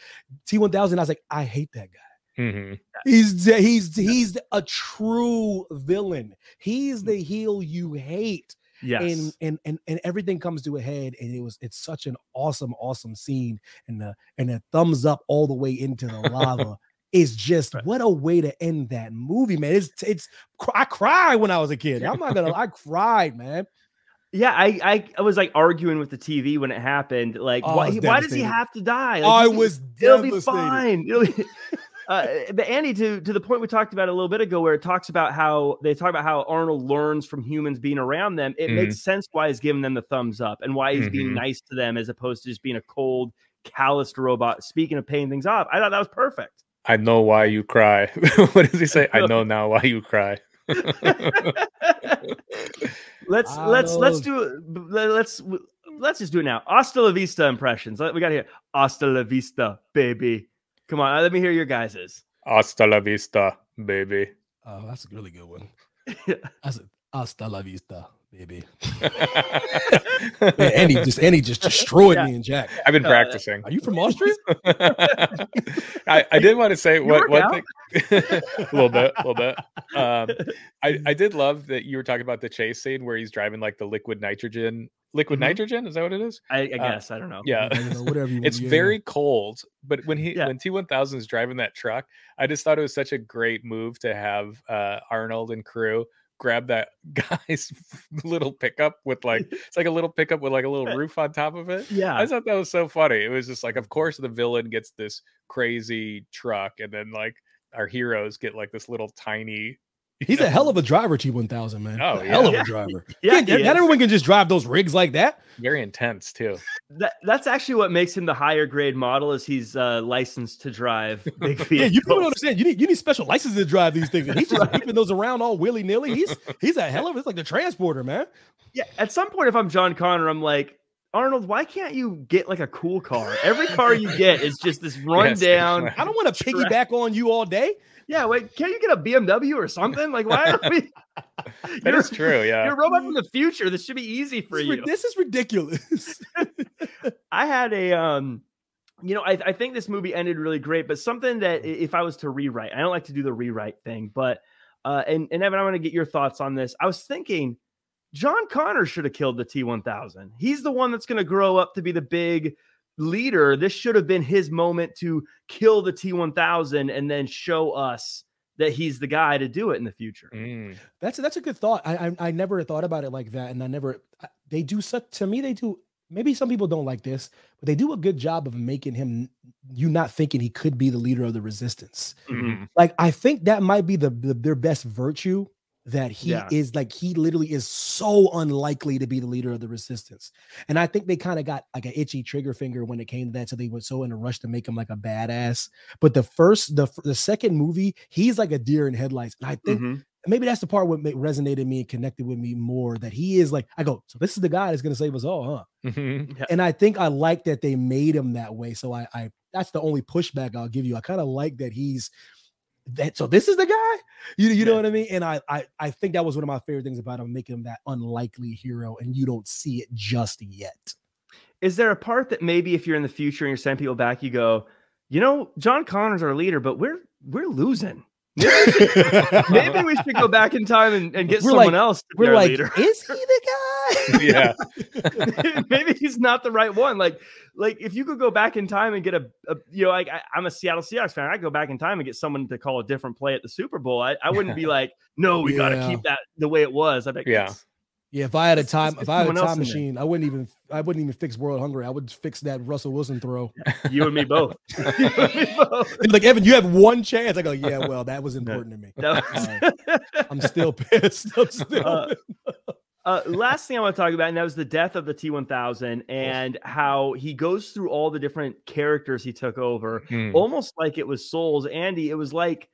T1000, I was like, I hate that guy. Mm-hmm. He's he's he's a true villain. He's the heel you hate. Yes. And, and and and everything comes to a head, and it was it's such an awesome, awesome scene, and the and a thumbs up all the way into the lava <laughs> is just what a way to end that movie, man. It's it's I cried when I was a kid. I'm not gonna I cried, man. Yeah, I, I, I was like arguing with the TV when it happened. Like, oh, why, why does he have to die? Like, I was it'll be fine. It'll be, uh, but Andy, to to the point we talked about a little bit ago, where it talks about how they talk about how Arnold learns from humans being around them. It mm-hmm. makes sense why he's giving them the thumbs up and why he's mm-hmm. being nice to them as opposed to just being a cold, calloused robot. Speaking of paying things off, I thought that was perfect. I know why you cry. <laughs> what does he say? I <laughs> know now why you cry. <laughs> let's let's let's do let's let's just do it now. Hasta la vista impressions. We got here. Hasta la vista, baby. Come on, let me hear your guys's. Hasta la vista, baby. Oh, that's a really good one. <laughs> That's a, hasta la vista, baby. <laughs> Man, Andy just Andy just destroyed yeah. me and Jack. I've been uh, practicing. Are you from Austria? <laughs> I, I did want to say what one thing a <laughs> little bit, a little bit. Um, I, I did love that you were talking about the chase scene where he's driving like the liquid nitrogen liquid mm-hmm. nitrogen is that what it is i, I uh, guess uh, i don't know yeah know, whatever you <laughs> it's very cold but when he yeah. when t1000 is driving that truck i just thought it was such a great move to have uh, arnold and crew grab that <laughs> guy's little pickup with like <laughs> it's like a little pickup with like a little eh, roof on top of it. Yeah. I thought that was so funny. It was just like of course the villain gets this crazy truck and then like our heroes get like this little tiny He's know? a hell of a driver, T1000, man. Oh, yeah. hell of a driver. <laughs> yeah, yeah not everyone can just drive those rigs like that. Very intense, too. That, that's actually what makes him the higher grade model is he's uh, licensed to drive <laughs> big vehicles. yeah, you don't understand. You need you need special license to drive these things. And he's <laughs> just right. keeping those around all willy nilly. He's he's a hell of it's like the transporter, man. Yeah, at some point, if I'm John Connor, I'm like, Arnold, why can't you get like a cool car? Every car you get is just this rundown. Yes, I don't want to piggyback on you all day. Yeah, wait, can't you get a BMW or something? Like, why are we? <laughs> that is true. <laughs> Yeah, you're a robot from the future. This should be easy for this you. This is ridiculous. <laughs> I had a um, you know, I, I think this movie ended really great, but something that if I was to rewrite, I don't like to do the rewrite thing, but uh, and and Evan, I want to get your thoughts on this. I was thinking. John Connor should have killed the T1000. He's the one that's going to grow up to be the big leader, this should have been his moment to kill the T1000 and then show us that he's the guy to do it in the future. Mm. That's that's a good thought. I, I, I never thought about it like that, and I never they do such to me. They do maybe some people don't like this, but they do a good job of making him you not thinking he could be the leader of the resistance. Mm-hmm. Like I think that might be the, the their best virtue that he yeah. is like he literally is so unlikely to be the leader of the resistance. And I think they kind of got like an itchy trigger finger when it came to that, so they were so in a rush to make him like a badass. But the first, the the second movie, he's like a deer in headlights. And I think mm-hmm maybe that's the part what resonated me and connected with me more that he is like i go so this is the guy that's going to save us all huh mm-hmm. <laughs> yeah. and i think i like that they made him that way so i i that's the only pushback i'll give you i kind of like that he's that so this is the guy? You, you yeah. know what i mean? And I, I i think that was one of my favorite things about him making him that unlikely hero and you don't see it just yet. Is there a part that maybe if you're in the future and you're sending people back you go you know john connor's our leader but we're we're losing <laughs> Maybe, we should go back in time and, and get we're someone like, else. we're like, leader. is he the <laughs> guy? yeah. <laughs> Maybe he's not the right one. Like, like if you could go back in time and get a, a you know, like I, am a Seattle Seahawks fan, I go back in time and get someone to call a different play at the Super Bowl. I, I wouldn't be like, no, we yeah. got to keep that the way it was. I think, yeah. Yeah, if I had a time, if I had a time machine, I wouldn't even, I wouldn't even fix world hunger. I would fix that Russell Wilson throw. <laughs> You and me both. <laughs> <laughs> like Evan, you have one chance. I go, yeah, well, that was important to me. Was... Uh, I'm still pissed. I'm still. Uh, uh, last thing I want to talk about, and that was the death of the T1000 and how he goes through all the different characters he took over, hmm. almost like it was Souls. Andy, it was like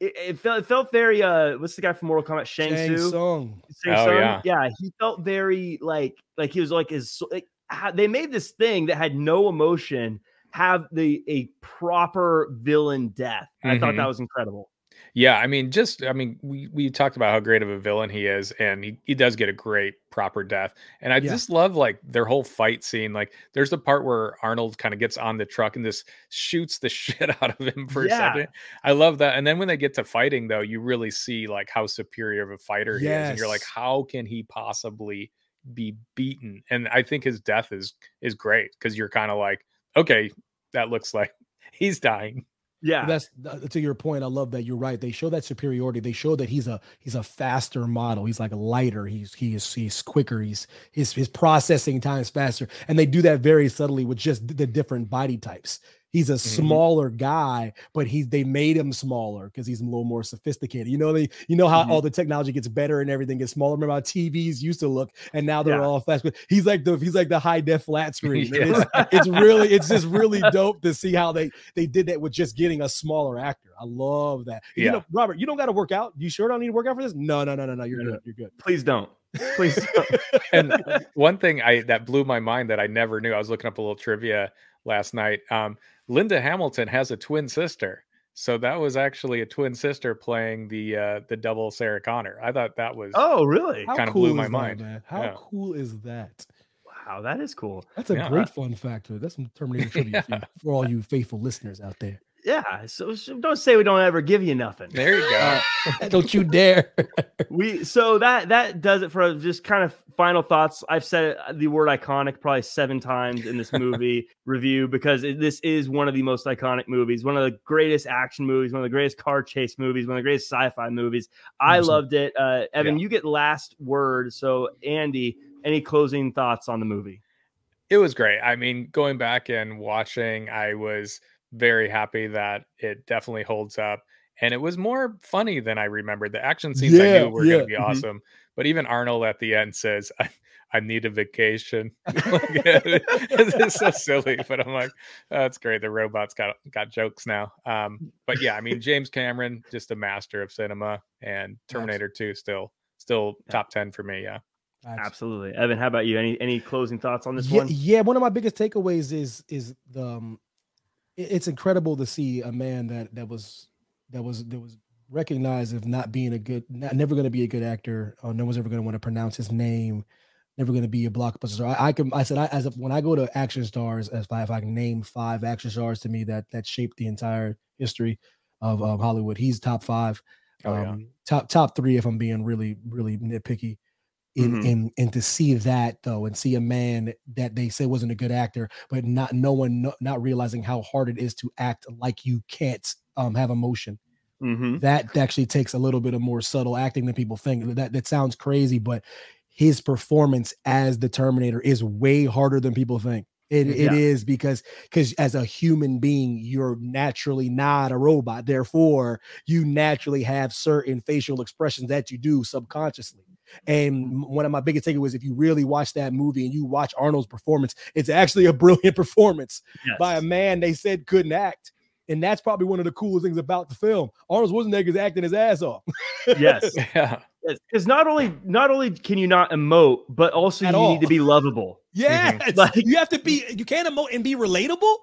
it, it, felt it felt very uh what's the guy from Mortal Kombat Shang, Shang Tsung. Shang oh, Yeah. yeah, he felt very like like he was like his like they made this thing that had no emotion have the a proper villain death. Mm-hmm. I thought that mm-hmm. was incredible. Yeah, I mean, just I mean, we we talked about how great of a villain he is, and he, he does get a great proper death. And I yeah. just love like their whole fight scene. Like, there's the part where Arnold kind of gets on the truck and just shoots the <laughs> shit out of him for yeah. a second. I love that. And then when they get to fighting, though, you really see like how superior of a fighter he yes. is, and you're like, how can he possibly be beaten? And I think his death is is great because you're kind of like, okay, that looks like <laughs> he's dying. Yeah, that's to your point. I love that. You're right. They show that superiority. They show that he's a he's a faster model. He's like lighter. He's he is he's quicker. He's his his processing time is faster, and they do that very subtly with just the different body types. He's a mm-hmm. smaller guy, but he's they made him smaller because he's a little more sophisticated. You know, they you know how mm-hmm. all the technology gets better and everything gets smaller. Remember how TVs used to look, and now they're yeah. all flat. But he's like the he's like the high def flat <laughs> screen. yeah. it's, it's really it's just really dope to see how they they did that with just getting a smaller actor. I love that. Yeah. You know, Robert, you don't got to work out. You sure don't need to work out for this? No, no, no, no, no. You're no, good. You're good. Please don't. Please. <laughs> and one thing I that blew my mind that I never knew. I was looking up a little trivia last night. Um, Linda Hamilton has a twin sister. So that was actually a twin sister playing the uh the double Sarah Connor. I thought that was oh really kind of cool blew my mind. man? How yeah. cool is that? Wow, that is cool. That's a yeah. great fun factor. That's some Terminator trivia <laughs> yeah. for all you faithful listeners out there. Yeah. So, so, don't say we don't ever give you nothing. There you go. Uh, <laughs> don't you dare. <laughs> we so that that does it for just kind of final thoughts. I've said the word iconic probably seven times in this <laughs> movie review because it, this is one of the most iconic movies, one of the greatest action movies, one of the greatest car chase movies, one of the greatest sci-fi movies. I loved it. Uh, Evan, yeah. you get last word. So Andy, any closing thoughts on the movie? It was great. I mean, going back and watching, I was very happy that it definitely holds up. And it was more funny than I remembered. The action scenes yeah, I knew were yeah. going to be mm-hmm. awesome. But even Arnold at the end says, I, I need a vacation. <laughs> <laughs> <laughs> it's so silly, but I'm like, oh, that's great. The robots got got jokes now. Um, but yeah, I mean, James Cameron, just a master of cinema, and Terminator Two still still top ten for me. Yeah. Absolutely. Evan, how about you? Any any closing thoughts on this yeah, one? Yeah, one of my biggest takeaways is is the um, it's incredible to see a man that that was that was that was recognized as not being a good, not, never going to be a good actor. Or no one's ever going to want to pronounce his name. Never going to be a blockbuster. I, I can. I said I, as when I go to action stars, as if I, can name five action stars to me that that shaped the entire history of um, Hollywood, he's top five. Oh, yeah. um, top top three if I'm being really really nitpicky in mm-hmm. in and to see that though and see a man that they say wasn't a good actor but not no one no, not realizing how hard it is to act like you can't um have emotion mm-hmm. that actually takes a little bit of more subtle acting than people think that that sounds crazy but his performance as the Terminator is way harder than people think. It, yeah. it is because because as a human being, you're naturally not a robot. Therefore, you naturally have certain facial expressions that you do subconsciously. And one of my biggest takeaways, if you really watch that movie and you watch Arnold's performance, it's actually a <laughs> brilliant performance yes. by a man they said couldn't act. And that's probably one of the coolest things about the film. Arnold Schwarzenegger is acting his ass off. yes. <laughs> Yeah. Because not only not only can you not emote, but also At you all. need to be lovable. Yeah, <laughs> mm-hmm. like, you have to be. You can't emote and be relatable.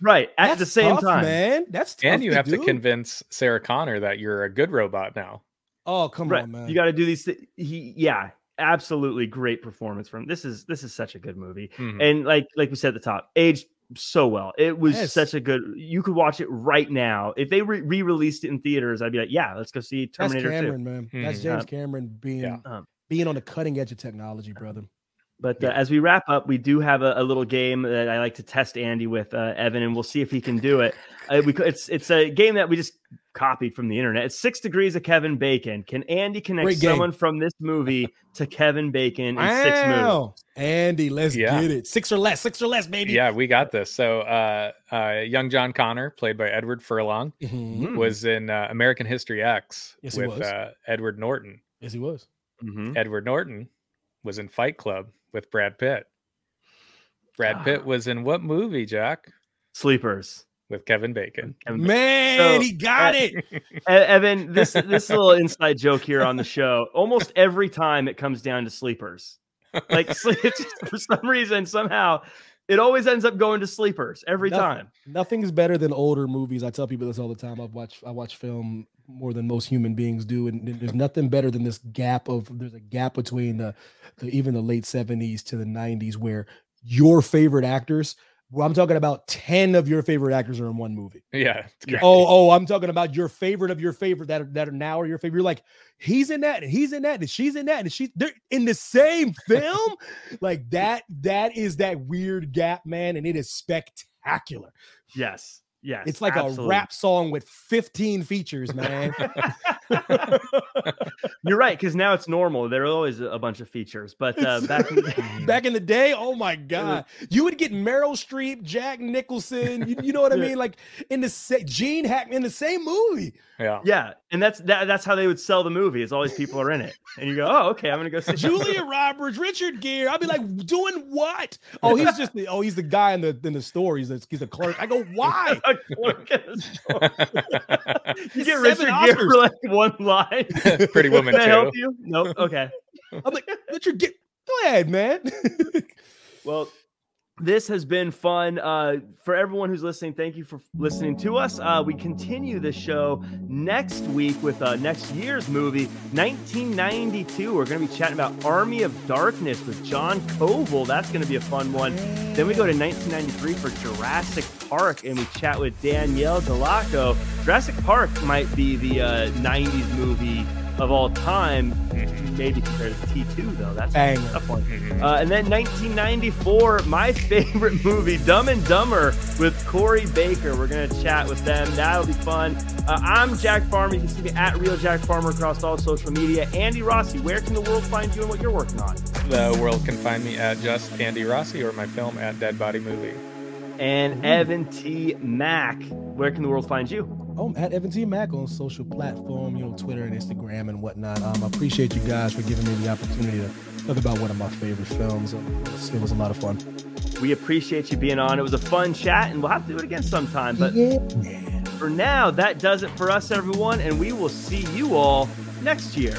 Right at That's the same tough, time, man. That's and you to have do. to convince Sarah Connor that you're a good robot now. Oh come right. on, man! You got to do these. Th- he, yeah, absolutely great performance from this. Is this is such a good movie, mm-hmm. and like like we said at the top, aged so well. It was yes. such a good. You could watch it right now. If they re released it in theaters, I'd be like, yeah, let's go see Terminator That's Cameron, 2. man. Mm-hmm. That's James Cameron being yeah. um, being on the cutting edge of technology, brother. But uh, as we wrap up, we do have a, a, little game that I like to test Andy with, uh, Evan, and we'll see if he can do it. <laughs> Uh, we, it's it's a game that we just copied from the internet. It's six degrees of Kevin Bacon. Can Andy connect someone from this movie to Kevin Bacon in wow. six moves? Andy, let's yeah. get it. Six or less, six or less, baby. Yeah, we got this. So, uh, uh, young John Connor, played by Edward Furlong, mm-hmm. was in uh, American History X yes, with uh, Edward Norton. Yes, he was. Mm-hmm. Edward Norton was in Fight Club with Brad Pitt. Brad Pitt was in what movie, Jack? Sleepers with Kevin Bacon. Kevin Man, so, he got uh, it. <laughs> <laughs> Evan, this this little inside joke here on the show. Almost every time it comes down to sleepers. Like <laughs> for some reason, somehow it always ends up going to sleepers every Nothing, time. Nothing's better than older movies. I tell people this all the time. I've watched I watch film more than most human beings do, and there's nothing better than this gap of there's a gap between the, the even the late 70s to the 90s where your favorite actors well, I'm talking about 10 of your favorite actors are in one movie. <laughs> Yeah. Oh, oh, I'm talking about your favorite of your favorite that are, that are now are your favorite. You're like, he's in that, and he's in that, and she's in that, and she's they're in the same <laughs> film. like that, that is that weird gap, man, and it is spectacular. Yes. Yes, it's like absolutely. a rap song with 15 features, man. <laughs> <laughs> <laughs> You're right, because now it's normal. There are always a bunch of features, but uh, back in the- <laughs> back in the day, oh my <laughs> god, you would get Meryl Streep, Jack Nicholson. You, you know what I mean? Like in the sa- Gene Hackman in the same movie. Yeah, yeah, and that's that, that's how they would sell the movie. Is all these people are in it, and you go, oh, okay, I'm gonna go see Julia Roberts, Richard Gere. I'd be like, doing what? Oh, he's just the oh, he's the guy in the in the story. He's the, he's the clerk. I go, why? you get Richard Gere for like one line. <laughs> Pretty woman <laughs> Can I help you? Nope. Okay. I'm like, Richard, get go ahead, man. <laughs> well, this has been fun uh, for everyone who's listening. Thank you for listening to us. Uh, we continue the show next week with uh, next year's movie, 1992. We're going to be chatting about Army of Darkness with John Koval. That's going to be a fun one. Then we go to 1993 for Jurassic Park and we chat with Danielle Dell'Acco. Jurassic Park might be the 90s uh, movie of all time, maybe compared to T2, though. That's a tough one. Uh, and then 1994, my <laughs> favorite movie, Dumb and Dumber, with Corey Baker. We're going to chat with them. That'll be fun. Uh, I'm Jack Farmer. You can see me at Real Jack Farmer across all social media. Andy Rossi, where can the world find you and what you're working on? The world can find me at just Andy Rossi or my film at Dead Body Movie. And Evan T. Mack, where can the world find you? Oh, at Evan T. Mack on social platform, you know, Twitter and Instagram and whatnot. Um, I appreciate you guys for giving me the opportunity to talk about one of my favorite films. It was, a lot of fun. We appreciate you being on. It was a fun chat, and we'll have to do it again sometime. But yeah. for now, that does it for us, everyone, and we will see you all next year.